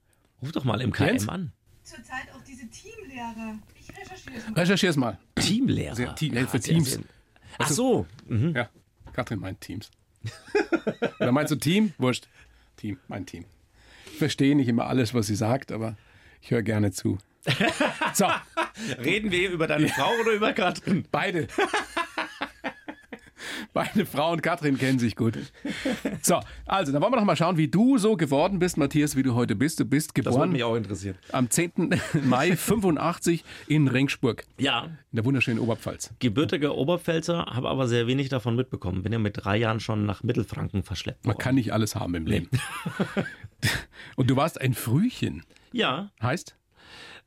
S3: Ruf doch mal im KM
S2: Jens?
S3: an.
S4: Zurzeit auch diese Teamlehre. Ich recherchiere es mal.
S2: Recherchier's mal.
S3: Teamlehrer.
S2: Sehr- Team- ja, für Teams.
S3: sehr- Ach so. Mhm.
S2: Ja, Katrin meint Teams. Oder meinst du Team? Wurscht. Team, mein Team. Ich verstehe nicht immer alles, was sie sagt, aber ich höre gerne zu. So,
S3: Reden wir über deine Frau oder über Katrin?
S2: beide. Beide Frau und Katrin kennen sich gut. So, also, dann wollen wir doch mal schauen, wie du so geworden bist, Matthias, wie du heute bist. Du bist
S3: Das würde
S2: geboren
S3: mich auch interessieren.
S2: am 10. Mai 85 in Ringsburg,
S3: Ja,
S2: in der wunderschönen Oberpfalz.
S3: gebürtiger Oberpfälzer, habe aber sehr wenig davon mitbekommen. Bin ja mit drei Jahren schon nach Mittelfranken verschleppt
S2: Man
S3: worden.
S2: kann nicht alles haben im Leben. Und du warst ein Frühchen.
S3: Ja,
S2: Heißt?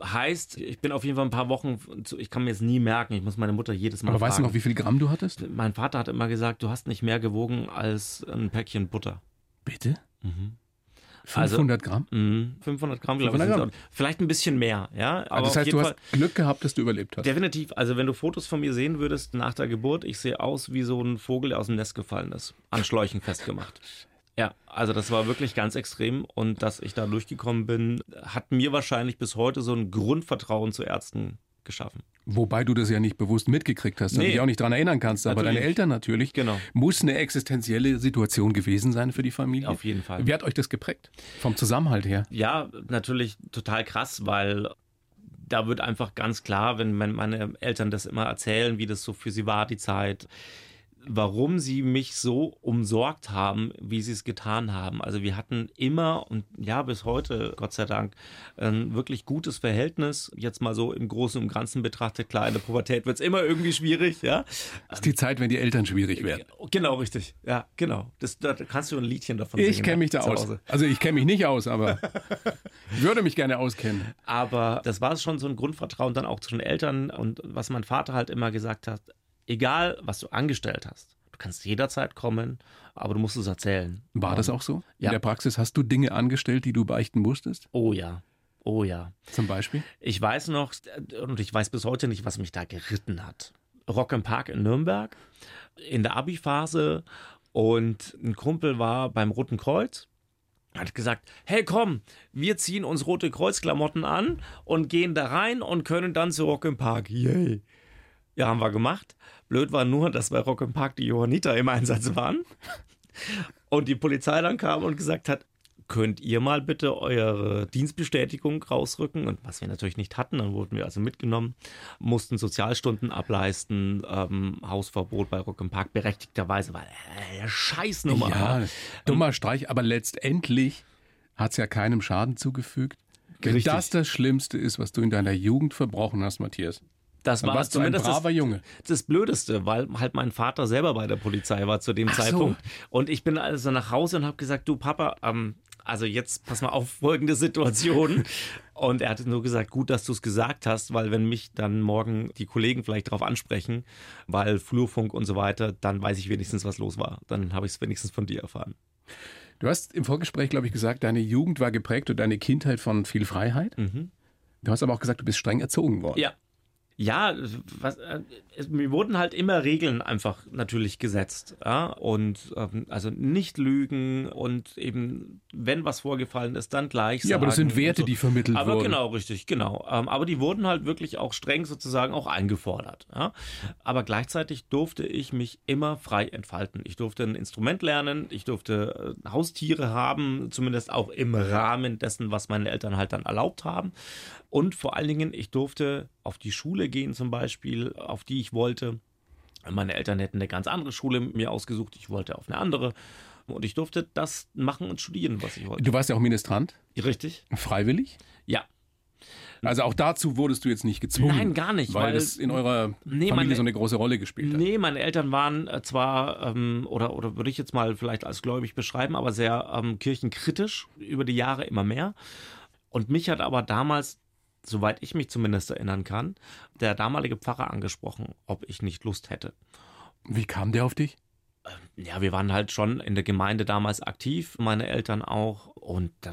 S3: heißt, ich bin auf jeden Fall ein paar Wochen, zu, ich kann mir jetzt nie merken, ich muss meine Mutter jedes Mal
S2: Aber weißt du
S3: fragen.
S2: noch, wie viel Gramm du hattest?
S3: Mein Vater hat immer gesagt, du hast nicht mehr gewogen als ein Päckchen Butter.
S2: Bitte? 500 Gramm?
S3: mh, 500 Gramm, glaube ich.
S2: 500
S3: sind's auch. Vielleicht ein bisschen mehr, ja. Aber
S2: Also das heißt, du
S3: Fall,
S2: hast Glück gehabt, dass du überlebt hast.
S3: Definitiv. Also wenn du Fotos von mir sehen würdest nach der Geburt, ich sehe aus wie so ein Vogel, der aus dem Nest gefallen ist. An Schläuchen festgemacht. Ja, also das war wirklich ganz extrem und dass ich da durchgekommen bin, hat mir wahrscheinlich bis heute so ein Grundvertrauen zu Ärzten geschaffen.
S2: Wobei du das ja nicht bewusst mitgekriegt hast und
S3: Nee.
S2: dich auch nicht daran erinnern kannst. Aber
S3: Natürlich.
S2: deine Eltern natürlich.
S3: Genau.
S2: Muss eine existenzielle Situation gewesen sein für die Familie.
S3: Auf jeden Fall.
S2: Wie hat euch das geprägt? Vom Zusammenhalt her.
S3: Ja, natürlich total krass, weil da wird einfach ganz klar, wenn mein- meine Eltern das immer erzählen, wie das so für sie war, die Zeit, warum sie mich so umsorgt haben, wie sie es getan haben. Also wir hatten immer und ja bis heute, Gott sei Dank, ein wirklich gutes Verhältnis. Jetzt mal so im Großen und Ganzen betrachtet, klar, in der Pubertät wird es immer irgendwie schwierig, ja.
S2: Das ist die Zeit, wenn die Eltern schwierig werden.
S3: Genau, richtig. Ja, genau. Das, da kannst du ein Liedchen davon singen.
S2: Ich kenne mich da aus.
S3: Hause.
S2: Also ich kenne mich nicht aus, aber ich würde mich gerne auskennen.
S3: Aber das war schon so ein Grundvertrauen dann auch zu den Eltern und was mein Vater halt immer gesagt hat, egal was du angestellt hast, du kannst jederzeit kommen, aber du musst es erzählen.
S2: War das auch so? In
S3: Ja.
S2: der Praxis hast du Dinge angestellt, die du beichten musstest?
S3: Oh ja, oh ja.
S2: Zum Beispiel?
S3: Ich weiß noch, und ich weiß bis heute nicht, was mich da geritten hat. Rock im Park in Nürnberg, in der Abi-Phase und ein Kumpel war beim Roten Kreuz. Hat gesagt, hey komm, wir ziehen uns Rote Kreuz-Klamotten an und gehen da rein und können dann zu Rock im Park. Yay. Ja, haben wir gemacht. Blöd war nur, dass bei Rock im Park die Johanniter im Einsatz waren. Und die Polizei dann kam und gesagt hat, könnt ihr mal bitte eure Dienstbestätigung rausrücken? Und was wir natürlich nicht hatten, dann wurden wir also mitgenommen, mussten Sozialstunden ableisten, ähm, Hausverbot bei Rock im Park, berechtigterweise, weil äh, Scheißnummer.
S2: Ja, dummer Streich, aber letztendlich hat es ja keinem Schaden zugefügt. Wenn
S3: Richtig.
S2: das das Schlimmste ist, was du in deiner Jugend verbrochen hast, Matthias,
S3: Das war zumindest das,
S2: Junge.
S3: das Blödeste, weil halt mein Vater selber bei der Polizei war zu dem
S2: Ach so.
S3: Zeitpunkt. Und ich bin also nach Hause und habe gesagt, du Papa, ähm, also jetzt pass mal auf folgende Situation. Und er hat nur gesagt, gut, dass du es gesagt hast, weil wenn mich dann morgen die Kollegen vielleicht darauf ansprechen, weil Flurfunk und so weiter, dann weiß ich wenigstens, was los war. Dann habe ich es wenigstens von dir erfahren.
S2: Du hast im Vorgespräch, glaube ich, gesagt, deine Jugend war geprägt und deine Kindheit von viel Freiheit. Du hast aber auch gesagt, du bist streng erzogen worden.
S3: Ja. Ja, was, äh, es- mir wurden halt immer Regeln einfach natürlich gesetzt. Ja? Und ähm, also nicht lügen und eben, wenn was vorgefallen ist, dann gleich sagen.
S2: Ja, aber das sind Werte,
S3: und
S2: die vermittelt
S3: aber
S2: wurden.
S3: genau, richtig, genau. Ähm, aber die wurden halt wirklich auch streng sozusagen auch eingefordert. Ja? Aber gleichzeitig durfte ich mich immer frei entfalten. Ich durfte ein Instrument lernen, ich durfte äh, Haustiere haben, zumindest auch im Rahmen dessen, was meine Eltern halt dann erlaubt haben. Und vor allen Dingen, ich durfte auf die Schule gehen zum Beispiel, auf die ich wollte. Meine Eltern hätten eine ganz andere Schule mir ausgesucht, ich wollte auf eine andere. Und ich durfte das machen und studieren, was ich wollte.
S2: Du warst ja auch Ministrant,
S3: Richtig?
S2: freiwillig.
S3: Ja.
S2: Also auch dazu wurdest du jetzt nicht gezwungen.
S3: Nein, gar nicht,
S2: Weil,
S3: weil-
S2: das in eurer
S3: Nee,
S2: Familie
S3: meine-
S2: so eine große Rolle gespielt hat.
S3: Nee, meine Eltern waren äh, zwar, ähm, oder, oder würde ich jetzt mal vielleicht als gläubig beschreiben, aber sehr ähm, kirchenkritisch über die Jahre immer mehr. Und mich hat aber damals, soweit ich mich zumindest erinnern kann, der damalige Pfarrer angesprochen, ob ich nicht Lust hätte.
S2: Wie kam der auf dich?
S3: Ja, wir waren halt schon in der Gemeinde damals aktiv, meine Eltern auch. Und da,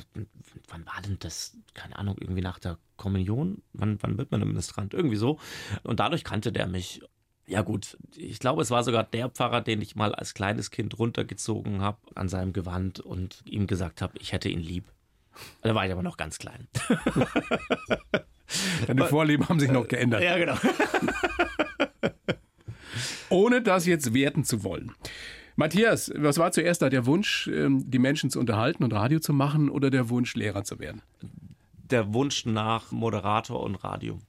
S3: wann war denn das? Keine Ahnung, irgendwie nach der Kommunion? Wann, wann wird man ein Ministrant? Irgendwie so. Und dadurch kannte der mich. Ja gut, ich glaube, es war sogar der Pfarrer, den ich mal als kleines Kind runtergezogen habe an seinem Gewand und ihm gesagt habe, ich hätte ihn lieb. Da war ich aber noch ganz klein.
S2: Deine Vorlieben haben sich noch geändert.
S3: Ja, genau.
S2: Ohne das jetzt werten zu wollen. Matthias, was war zuerst da? Der Wunsch, ähm, die Menschen zu unterhalten und Radio zu machen oder der Wunsch, Lehrer zu werden?
S3: Der Wunsch nach Moderator und Radio.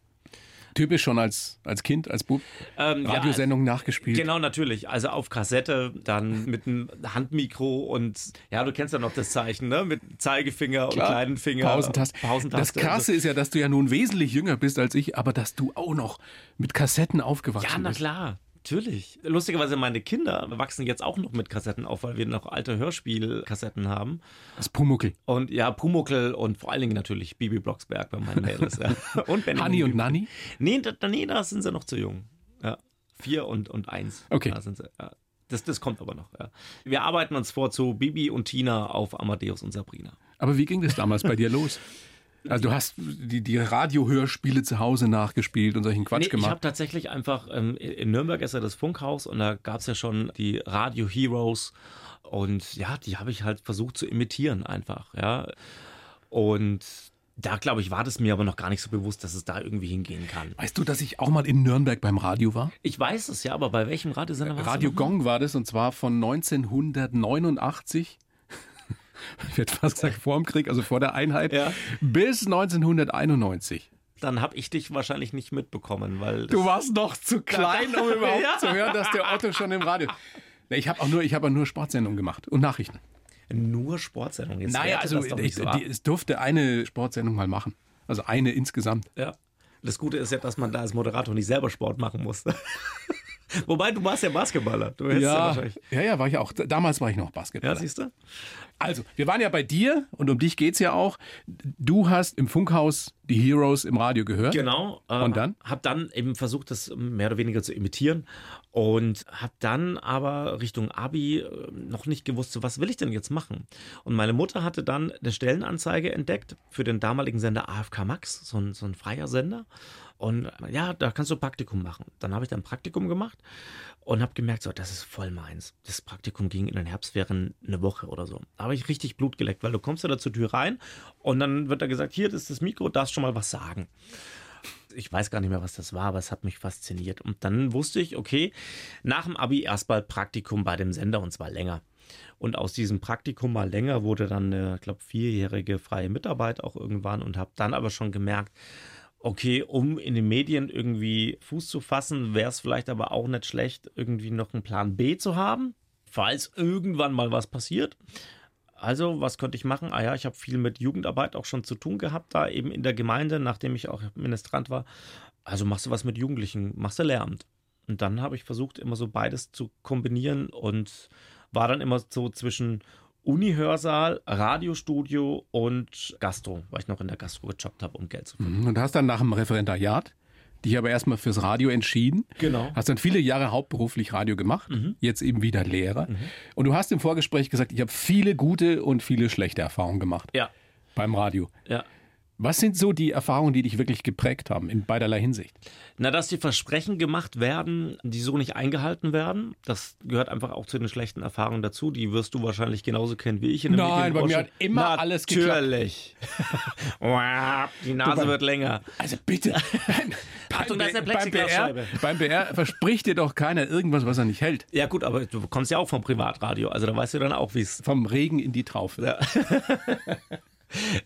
S2: Typisch schon als, als Kind, als Bub,
S3: Ähm, ja,
S2: Radiosendungen nachgespielt.
S3: Genau, natürlich. Also auf Kassette, dann mit einem Handmikro und ja, du kennst ja noch das Zeichen, ne? Mit Zeigefinger und
S2: Klar,
S3: kleinen Finger.
S2: Pausentaste. Das
S3: Pausentaste. Also
S2: Krasse ist ja, dass du ja nun wesentlich jünger bist als ich, aber dass du auch noch mit Kassetten aufgewachsen
S3: Ja, na
S2: bist.
S3: klar. Natürlich. Lustigerweise, meine Kinder wachsen jetzt auch noch mit Kassetten auf, weil wir noch alte Hörspielkassetten haben.
S2: Das Pumuckel.
S3: Und ja, Pumuckel und vor allen Dingen natürlich Bibi Blocksberg bei meinen Mädels. Ja. Und Benjamin
S2: Hanni und. Nanni?
S3: Nee, da, nee, da sind sie noch zu jung. Ja. Vier und, und eins.
S2: Okay.
S3: Da sind sie, ja. Das, das kommt aber noch. Ja. Wir arbeiten uns vor zu Bibi und Tina auf Amadeus und Sabrina.
S2: Aber wie ging das damals bei dir los? Also du hast die, die Radiohörspiele zu Hause nachgespielt und solchen Quatsch
S3: Nee, ich habe
S2: gemacht.
S3: tatsächlich einfach, ähm, in Nürnberg ist ja das Funkhaus und da gab es ja schon die Radio Heroes und ja, die habe ich halt versucht zu imitieren einfach, ja. Und da, glaube ich, war das mir aber noch gar nicht so bewusst, dass es da irgendwie hingehen kann.
S2: Weißt du, dass ich auch mal in Nürnberg beim Radio war?
S3: Ich weiß es ja, aber bei welchem Radiosender warst
S2: Radio? Gong war das und zwar von 1989. Ich hätte fast gesagt vor dem Krieg, also vor der Einheit,
S3: Ja.
S2: bis 1991.
S3: Dann habe ich dich wahrscheinlich nicht mitbekommen, weil
S2: Du warst noch zu klein, um überhaupt
S3: Ja.
S2: zu hören, dass der Otto schon im Radio. Ich habe auch nur, ich habe nur Sportsendungen gemacht und Nachrichten.
S3: nur Sportsendungen. Jetzt
S2: Naja, also ich,
S3: so
S2: die, es durfte eine Sportsendung mal machen. Also eine insgesamt.
S3: Ja. Das Gute ist ja, dass man da als Moderator nicht selber Sport machen muss. Wobei, du warst ja Basketballer. Du ja,
S2: Ja, ja, ja, war ich auch. Damals war ich noch Basketballer.
S3: Ja, siehst du?
S2: Also, wir waren ja bei dir und um dich geht's ja auch. Du hast im Funkhaus die Heroes im Radio gehört.
S3: Genau. Äh,
S2: Und dann?
S3: Hab dann eben versucht, das mehr oder weniger zu imitieren und hab dann aber Richtung Abi äh, noch nicht gewusst, so was will ich denn jetzt machen? Und meine Mutter hatte dann eine Stellenanzeige entdeckt für den damaligen Sender AFK Max, so ein, so ein freier Sender. Und ja, da kannst du Praktikum machen. Dann habe ich dann Praktikum gemacht und habe gemerkt, so, das ist voll meins. Das Praktikum ging in den Herbstferien eine Woche oder so. Da habe ich richtig Blut geleckt, weil du kommst ja da zur Tür rein und dann wird da gesagt, hier, das ist das Mikro, darfst schon mal was sagen ich weiß gar nicht mehr, was das war, aber es hat mich fasziniert. Und dann wusste ich, okay, nach dem Abi erstmal Praktikum bei dem Sender und zwar länger. Und aus diesem Praktikum mal länger wurde dann eine, ich glaube, vierjährige freie Mitarbeit auch irgendwann und habe dann aber schon gemerkt, okay, um in den Medien irgendwie Fuß zu fassen, wäre es vielleicht aber auch nicht schlecht, irgendwie noch einen Plan B zu haben, falls irgendwann mal was passiert. Also, was könnte ich machen? Ah ja, ich habe viel mit Jugendarbeit auch schon zu tun gehabt, da eben in der Gemeinde, nachdem ich auch Ministrant war. Also machst du was mit Jugendlichen, machst du Lehramt. Und dann habe ich versucht, immer so beides zu kombinieren und war dann immer so zwischen Uni-Hörsaal, Radiostudio und Gastro, weil ich noch in der Gastro gejobbt habe, um Geld zu verdienen.
S2: Und hast dann nach dem Referendariat dich aber erstmal fürs Radio entschieden.
S3: Genau.
S2: Hast dann viele Jahre hauptberuflich Radio gemacht, jetzt eben wieder Lehrer. Und du hast im Vorgespräch gesagt, ich habe viele gute und viele schlechte Erfahrungen gemacht
S3: Ja,
S2: beim Radio.
S3: ja.
S2: Was sind so die Erfahrungen, die dich wirklich geprägt haben, in beiderlei Hinsicht?
S3: Na, dass die Versprechen gemacht werden, die so nicht eingehalten werden, das gehört einfach auch zu den schlechten Erfahrungen dazu. Die wirst du wahrscheinlich genauso kennen wie ich in der
S2: Nein, bei mir hat immer alles geklappt.
S3: Natürlich. die Nase wird länger.
S2: Also bitte.
S3: Achtung, da ist eine
S2: beim, BR,
S3: Plexiglasscheibe.
S2: beim BR verspricht dir doch keiner irgendwas, was er nicht hält.
S3: Ja gut, aber du kommst ja auch vom Privatradio, also da weißt du dann auch, wie es
S2: Vom Regen in die Traufe.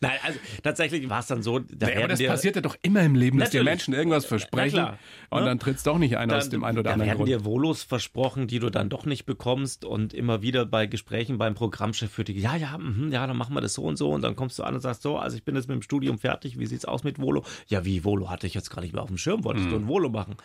S3: Nein, also tatsächlich war es dann so, da
S2: Ja, aber
S3: werden
S2: das passiert ja doch immer im Leben, dass dir. Menschen irgendwas versprechen
S3: klar.
S2: und
S3: Ne?
S2: dann tritt es doch nicht ein aus
S3: dann-
S2: dem einen oder anderen
S3: werden
S2: Grund.
S3: dir Volos versprochen, die du dann doch nicht bekommst und immer wieder bei Gesprächen beim Programmchef für die, ja, ja, mhm, ja, dann machen wir das so und so und dann kommst du an und sagst so, also ich bin jetzt mit dem Studium fertig, wie sieht's aus mit Volo? Ja, wie Volo hatte ich jetzt gar nicht mehr auf dem Schirm, wolltest
S2: Mhm.
S3: du ein Volo machen?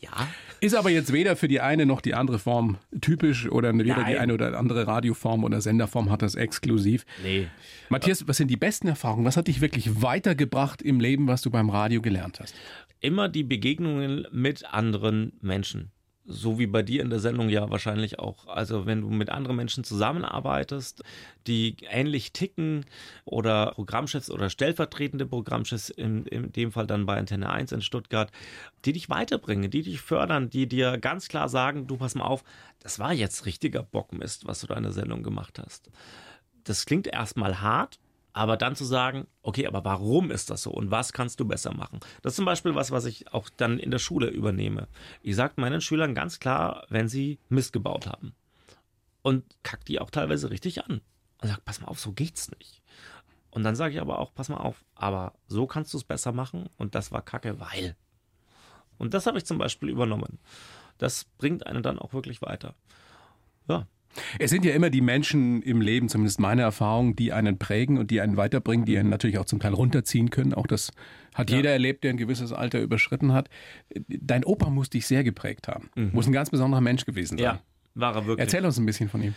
S3: Ja,
S2: Ist aber jetzt weder für die eine noch die andere Form typisch oder weder die
S3: Nein.
S2: eine oder andere Radioform oder Senderform hat das exklusiv.
S3: nee.
S2: Matthias, was sind die besten Erfahrungen? Was hat dich wirklich weitergebracht im Leben, was du beim Radio gelernt hast?
S3: Immer die Begegnungen mit anderen Menschen. So wie bei dir in der Sendung ja wahrscheinlich auch. Also wenn du mit anderen Menschen zusammenarbeitest, die ähnlich ticken oder Programmchefs oder stellvertretende Programmchefs, in, in dem Fall dann bei Antenne 1 in Stuttgart, die dich weiterbringen, die dich fördern, die dir ganz klar sagen, du pass mal auf, das war jetzt richtiger Bockmist, was du da in der Sendung gemacht hast. Das klingt erstmal hart, aber dann zu sagen, okay, aber warum ist das so und was kannst du besser machen? Das ist zum Beispiel was, was ich auch dann in der Schule übernehme. Ich sage meinen Schülern ganz klar, wenn sie Mist gebaut haben. Und kack die auch teilweise richtig an. Und sag, pass mal auf, so geht's nicht. Und dann sage ich aber auch, pass mal auf, aber so kannst du es besser machen und das war kacke, weil. Und das habe ich zum Beispiel übernommen. Das bringt einen dann auch wirklich weiter. Ja,
S2: Es sind ja immer die Menschen im Leben, zumindest meine Erfahrung, die einen prägen und die einen weiterbringen, die einen natürlich auch zum Teil runterziehen können. Auch das hat jeder erlebt, der ein gewisses Alter überschritten hat. Dein Opa muss dich sehr geprägt haben. Muss ein ganz besonderer Mensch gewesen sein.
S3: ja, war er wirklich.
S2: Erzähl uns ein bisschen von ihm.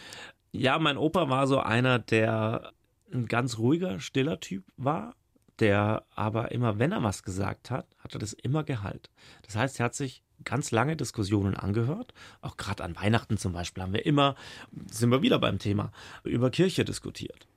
S3: Ja, mein Opa war so einer, der ein ganz ruhiger, stiller Typ war, der aber immer, wenn er was gesagt hat, hat er das immer Gehalt. Das heißt, er hat sich ganz lange Diskussionen angehört. Auch gerade an Weihnachten zum Beispiel haben wir immer, sind wir wieder beim Thema, über Kirche diskutiert.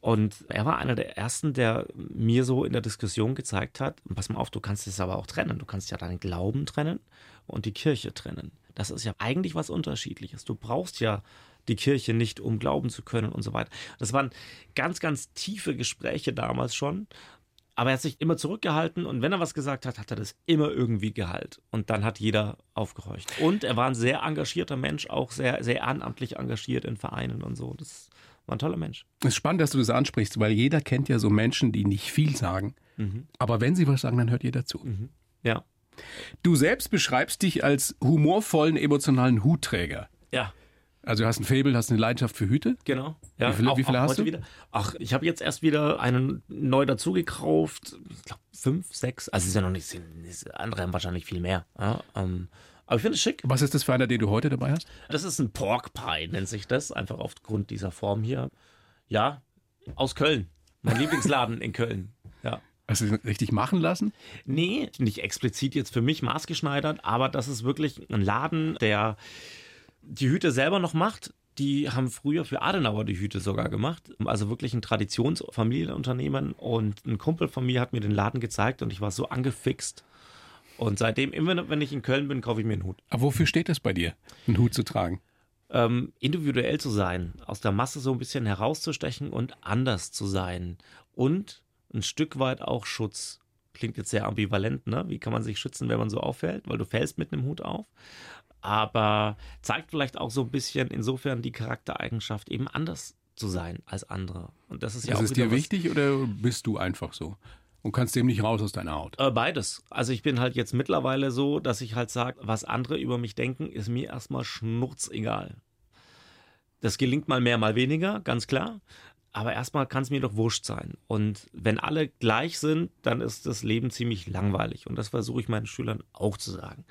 S3: Und er war einer der ersten, der mir so in der Diskussion gezeigt hat, pass mal auf, du kannst es aber auch trennen. Du kannst ja deinen Glauben trennen und die Kirche trennen. Das ist ja eigentlich was Unterschiedliches. Du brauchst ja die Kirche nicht, um glauben zu können und so weiter. Das waren ganz, ganz tiefe Gespräche damals schon. Aber er hat sich immer zurückgehalten und wenn er was gesagt hat, hat er das immer irgendwie geheilt. Und dann hat jeder aufgehorcht. Und er war ein sehr engagierter Mensch, auch sehr, sehr ehrenamtlich engagiert in Vereinen und so. Das war ein toller Mensch.
S2: Es ist spannend, dass du das ansprichst, weil jeder kennt ja so Menschen, die nicht viel sagen.
S3: Mhm.
S2: Aber wenn sie was sagen, dann hört jeder zu.
S3: Mhm. Ja.
S2: Du selbst beschreibst dich als humorvollen, emotionalen Hutträger.
S3: Ja.
S2: Also du hast ein Faible, hast eine Leidenschaft für Hüte.
S3: Genau. Ja,
S2: Wie viele- wie viele hast du?
S3: Wieder. Ach, ich habe jetzt erst wieder einen neu dazu gekauft. Ich glaube fünf, sechs. Also ist ja noch nicht, ist, andere haben wahrscheinlich viel mehr. Ja, ähm, aber ich finde es schick.
S2: Was ist das für einer, den du heute dabei hast?
S3: Das ist ein Pork Pie, nennt sich das. Einfach aufgrund dieser Form hier. Ja, aus Köln. Mein Lieblingsladen in Köln. Ja.
S2: Hast du richtig machen lassen?
S3: Nee, nicht explizit jetzt für mich maßgeschneidert, aber das ist wirklich ein Laden, der die Hüte selber noch macht. Die haben früher für Adenauer die Hüte sogar gemacht. Also wirklich ein Traditionsfamilienunternehmen. Und ein Kumpel von mir hat mir den Laden gezeigt und ich war so angefixt. Und seitdem, immer wenn ich in Köln bin, kaufe ich mir einen Hut.
S2: Aber wofür steht das bei dir, einen Hut zu tragen?
S3: Ähm, individuell zu sein, aus der Masse so ein bisschen herauszustechen und anders zu sein. Und ein Stück weit auch Schutz. Klingt jetzt sehr ambivalent, ne? Wie kann man sich schützen, wenn man so auffällt? Weil du fällst mit einem Hut auf. Aber zeigt vielleicht auch so ein bisschen insofern die Charaktereigenschaft, eben anders zu sein als andere. Und das ist ja
S2: ist
S3: auch
S2: es dir wichtig oder bist du einfach so? Und kannst dem nicht raus aus deiner Haut?
S3: Äh, beides. Also ich bin halt jetzt mittlerweile so, dass ich halt sage, was andere über mich denken, ist mir erstmal schnurzegal. Das gelingt mal mehr, mal weniger, ganz klar. Aber erstmal kann es mir doch wurscht sein. Und wenn alle gleich sind, dann ist das Leben ziemlich langweilig. Und das versuche ich meinen Schülern auch zu sagen.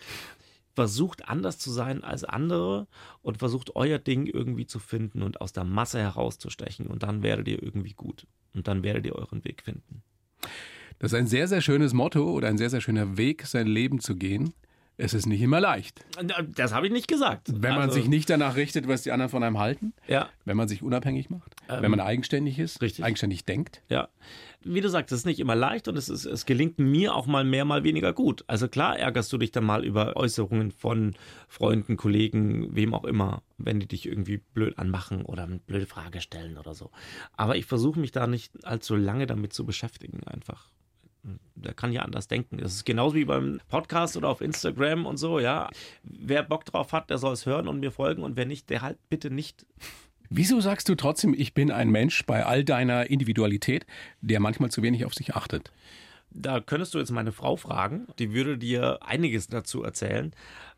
S3: Versucht anders zu sein als andere und versucht euer Ding irgendwie zu finden und aus der Masse herauszustechen. Und dann werdet ihr irgendwie gut. Und dann werdet ihr euren Weg finden.
S2: Das ist ein sehr, sehr schönes Motto oder ein sehr, sehr schöner Weg, sein Leben zu gehen. Es ist nicht immer leicht.
S3: Das habe ich nicht gesagt.
S2: Wenn man
S3: Also-
S2: sich nicht danach richtet, was die anderen von einem halten,
S3: Ja,
S2: wenn man sich unabhängig macht,
S3: Ähm,
S2: wenn man eigenständig ist,
S3: richtig.
S2: eigenständig denkt.
S3: ja. Wie du sagst, es ist nicht immer leicht und es, ist, es gelingt mir auch mal mehr, mal weniger gut. Also klar ärgerst du dich dann mal über Äußerungen von Freunden, Kollegen, wem auch immer, wenn die dich irgendwie blöd anmachen oder eine blöde Frage stellen oder so. Aber ich versuche mich da nicht allzu lange damit zu beschäftigen einfach. Der kann ja anders denken. Das ist genauso wie beim Podcast oder auf Instagram und so, ja. Wer Bock drauf hat, der soll es hören und mir folgen und wer nicht, der halt bitte nicht
S2: Wieso sagst du trotzdem, ich bin ein Mensch bei all deiner Individualität, der manchmal zu wenig auf sich achtet?
S3: Da könntest du jetzt meine Frau fragen, die würde dir einiges dazu erzählen.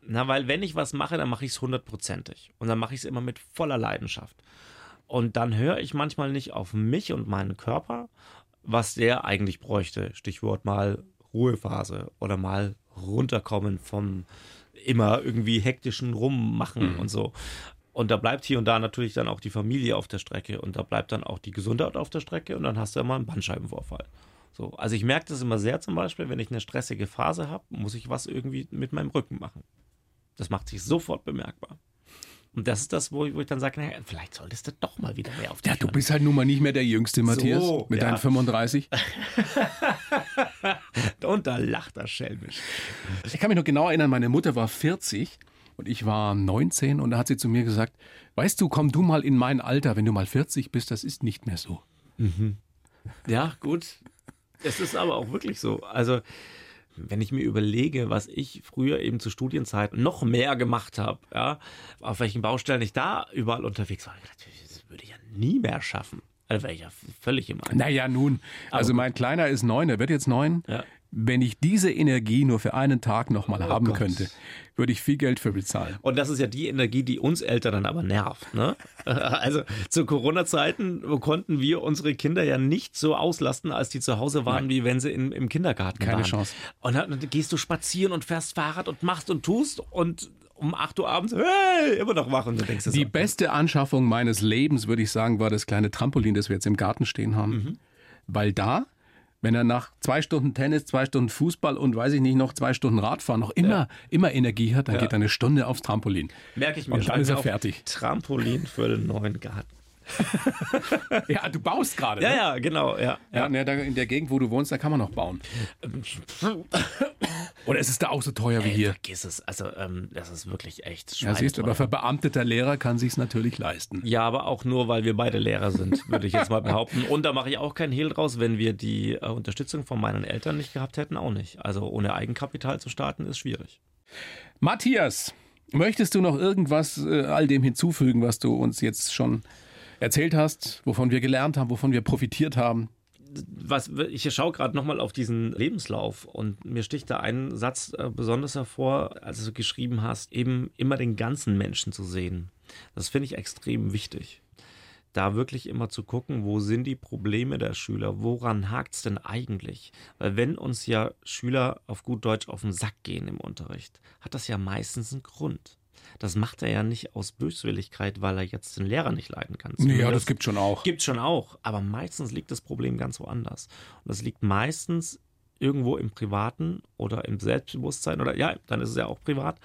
S3: Na, weil wenn ich was mache, dann mache ich es hundertprozentig. Und dann mache ich es immer mit voller Leidenschaft. Und dann höre ich manchmal nicht auf mich und meinen Körper, was der eigentlich bräuchte. Stichwort mal Ruhephase oder mal runterkommen vom immer irgendwie hektischen Rummachen und so. Und da bleibt hier und da natürlich dann auch die Familie auf der Strecke und da bleibt dann auch die Gesundheit auf der Strecke und dann hast du ja mal einen Bandscheibenvorfall. So, also ich merke das immer sehr zum Beispiel, wenn ich eine stressige Phase habe, muss ich was irgendwie mit meinem Rücken machen. Das macht sich sofort bemerkbar. Und das ist das, wo ich, wo ich dann sage, naja, vielleicht solltest du doch mal wieder mehr auf dich
S2: Ja, du
S3: hören.
S2: bist halt nun mal nicht mehr der Jüngste, Matthias,
S3: So,
S2: mit
S3: ja.
S2: deinen 35.
S3: Und da lacht er schelmisch.
S2: Ich kann mich noch genau erinnern, meine Mutter war 40 und ich war 19 und da hat sie zu mir gesagt, weißt du, komm du mal in mein Alter, wenn du mal 40 bist, das ist nicht mehr so.
S3: Ja, gut. Es ist aber auch wirklich so. Also, wenn ich mir überlege, was ich früher eben zu Studienzeiten noch mehr gemacht habe, ja, auf welchen Baustellen ich da überall unterwegs war, das würde ich ja nie mehr schaffen. Also wäre ich ja völlig im Eimer.
S2: Naja, nun, also mein Kleiner ist neun, er wird jetzt neun.
S3: Ja.
S2: Wenn ich diese Energie nur für einen Tag nochmal haben
S3: Gott.
S2: könnte, würde ich viel Geld für bezahlen.
S3: Und das ist ja die Energie, die uns Eltern dann aber nervt. Ne? Also zu Corona-Zeiten konnten wir unsere Kinder ja nicht so auslasten, als die zu Hause waren, wie wenn sie in, im Kindergarten
S2: Keine
S3: waren.
S2: Chance.
S3: Und dann gehst du spazieren und fährst Fahrrad und machst und tust und um 8 Uhr abends, hey, immer noch wach und du denkst
S2: Die
S3: so,
S2: beste Anschaffung meines Lebens, würde ich sagen, war das kleine Trampolin, das wir jetzt im Garten stehen haben.
S3: Mhm.
S2: Weil da wenn er nach zwei Stunden Tennis, zwei Stunden Fußball und weiß ich nicht, noch zwei Stunden Radfahren noch immer, ja. immer Energie hat, dann ja. geht er eine Stunde aufs Trampolin.
S3: Merke ich mir.
S2: Und dann ist er fertig.
S3: Trampolin für den neuen Garten.
S2: ja, du baust gerade.
S3: Ja,
S2: ne?
S3: ja, genau. Ja,
S2: ja. ja in der Gegend, wo du wohnst, da kann man noch bauen. Oder ist es da auch so teuer wie
S3: Ey,
S2: hier?
S3: Vergiss es. Also, ähm, das ist wirklich echt
S2: Ja, siehst du, aber für beamteter Lehrer kann sich's natürlich leisten.
S3: Ja, aber auch nur, weil wir beide Lehrer sind, würde ich jetzt mal behaupten. Und da mache ich auch keinen Hehl draus, wenn wir die äh, Unterstützung von meinen Eltern nicht gehabt hätten, auch nicht. Also ohne Eigenkapital zu starten, ist schwierig.
S2: Matthias, möchtest du noch irgendwas äh, all dem hinzufügen, was du uns jetzt schon erzählt hast, wovon wir gelernt haben, wovon wir profitiert haben?
S3: was ich schaue gerade nochmal auf diesen Lebenslauf und mir sticht da ein Satz äh, besonders hervor, als du geschrieben hast, eben immer den ganzen Menschen zu sehen. Das finde ich extrem wichtig. Da wirklich immer zu gucken, wo sind die Probleme der Schüler, woran hakt es denn eigentlich? Weil wenn uns ja Schüler auf gut Deutsch auf den Sack gehen im Unterricht, hat das ja meistens einen Grund. Das macht er ja nicht aus Böswilligkeit, weil er jetzt den Lehrer nicht leiden kann.
S2: Zumindest ja, das gibt schon auch.
S3: Gibt schon auch. Aber meistens liegt das Problem ganz woanders. Und das liegt meistens irgendwo im Privaten oder im Selbstbewusstsein oder ja, dann ist es ja auch privat.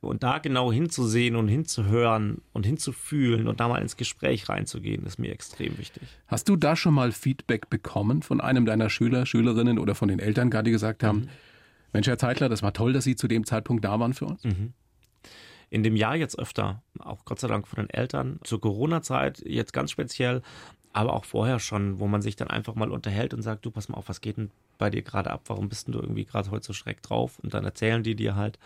S3: Und da genau hinzusehen und hinzuhören und hinzufühlen und da mal ins Gespräch reinzugehen, ist mir extrem wichtig.
S2: Hast du da schon mal Feedback bekommen von einem deiner Schüler, Schülerinnen oder von den Eltern, gerade gesagt haben, mhm. Mensch, Herr Zeitler, das war toll, dass Sie zu dem Zeitpunkt da waren für uns?
S3: Mhm in dem Jahr jetzt öfter, auch Gott sei Dank von den Eltern, zur Corona-Zeit jetzt ganz speziell, aber auch vorher schon, wo man sich dann einfach mal unterhält und sagt, du pass mal auf, was geht denn bei dir gerade ab? Warum bist denn du irgendwie gerade heute so schreck drauf? Und dann erzählen die dir halt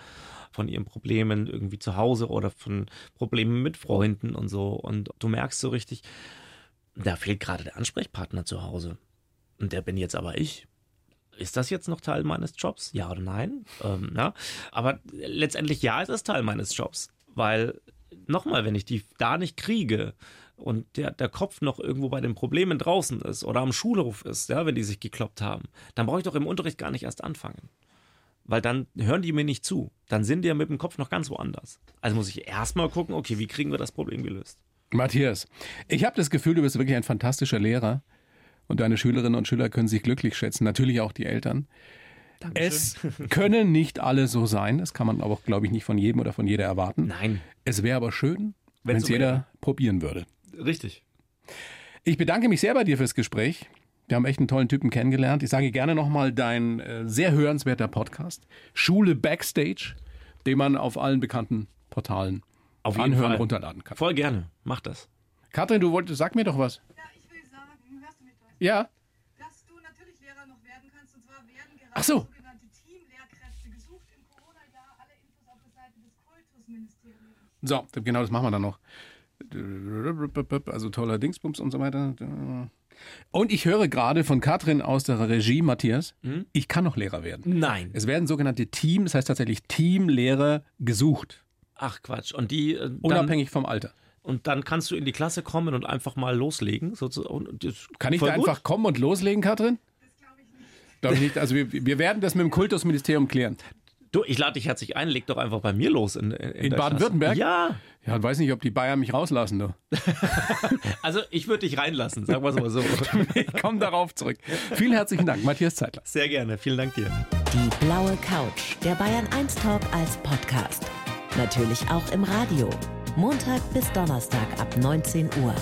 S3: von ihren Problemen irgendwie zu Hause oder von Problemen mit Freunden und so. Und du merkst so richtig, da fehlt gerade der Ansprechpartner zu Hause. Und der bin jetzt aber ich ist das jetzt noch Teil meines Jobs? Ja oder nein? Ähm, ja. Aber letztendlich ja, es ist Teil meines Jobs. Weil, nochmal, wenn ich die da nicht kriege und der, der Kopf noch irgendwo bei den Problemen draußen ist oder am Schulhof ist, ja, wenn die sich gekloppt haben, dann brauche ich doch im Unterricht gar nicht erst anfangen. Weil dann hören die mir nicht zu. Dann sind die ja mit dem Kopf noch ganz woanders. Also muss ich erstmal gucken, okay, wie kriegen wir das Problem gelöst?
S2: Matthias, ich habe das Gefühl, du bist wirklich ein fantastischer Lehrer und deine Schülerinnen und Schüler können sich glücklich schätzen, natürlich auch die Eltern. Dankeschön. Es können nicht alle so sein, das kann man aber auch, glaube ich, nicht von jedem oder von jeder erwarten.
S3: Nein.
S2: Es wäre aber schön, wenn es jeder wäre. probieren würde.
S3: Richtig.
S2: Ich bedanke mich sehr bei dir fürs Gespräch. Wir haben echt einen tollen Typen kennengelernt. Ich sage gerne nochmal dein äh, sehr hörenswerter Podcast, Schule Backstage, den man auf allen bekannten Portalen auf anhören, Fall. runterladen kann.
S3: Voll gerne, mach das.
S2: Katrin, du wolltest, sag mir doch was. Ja.
S4: Dass du natürlich Lehrer noch werden kannst. Und zwar werden gerade
S2: Ach so.
S4: sogenannte Teamlehrkräfte gesucht im Corona-Jahr. Alle Infos auf der Seite des Kultusministeriums.
S2: So, genau das machen wir dann noch. Also toller Dingsbums und so weiter. Und ich höre gerade von Katrin aus der Regie, Matthias, hm? ich kann noch Lehrer werden.
S3: Nein.
S2: Es werden sogenannte Teams, das heißt tatsächlich Teamlehrer gesucht.
S3: Ach Quatsch. Und die.
S2: Äh, Unabhängig vom Alter
S3: und dann kannst du in die Klasse kommen und einfach mal loslegen.
S2: Kann ich da einfach kommen und loslegen, Katrin? Das glaube ich nicht. Glaube ich nicht. Also wir, wir werden das mit dem Kultusministerium klären.
S3: Du, ich lade dich herzlich ein, leg doch einfach bei mir los. In, in,
S2: in Baden-Württemberg?
S3: Ja.
S2: Ja, ich weiß nicht, ob die Bayern mich rauslassen, du.
S3: also ich würde dich reinlassen, sagen wir es mal so.
S2: ich komme darauf zurück. Vielen herzlichen Dank, Matthias Zeitler.
S3: Sehr gerne, vielen Dank dir.
S1: Die blaue Couch, der Bayern 1 Talk als Podcast. Natürlich auch im Radio. Montag bis Donnerstag ab 19 Uhr.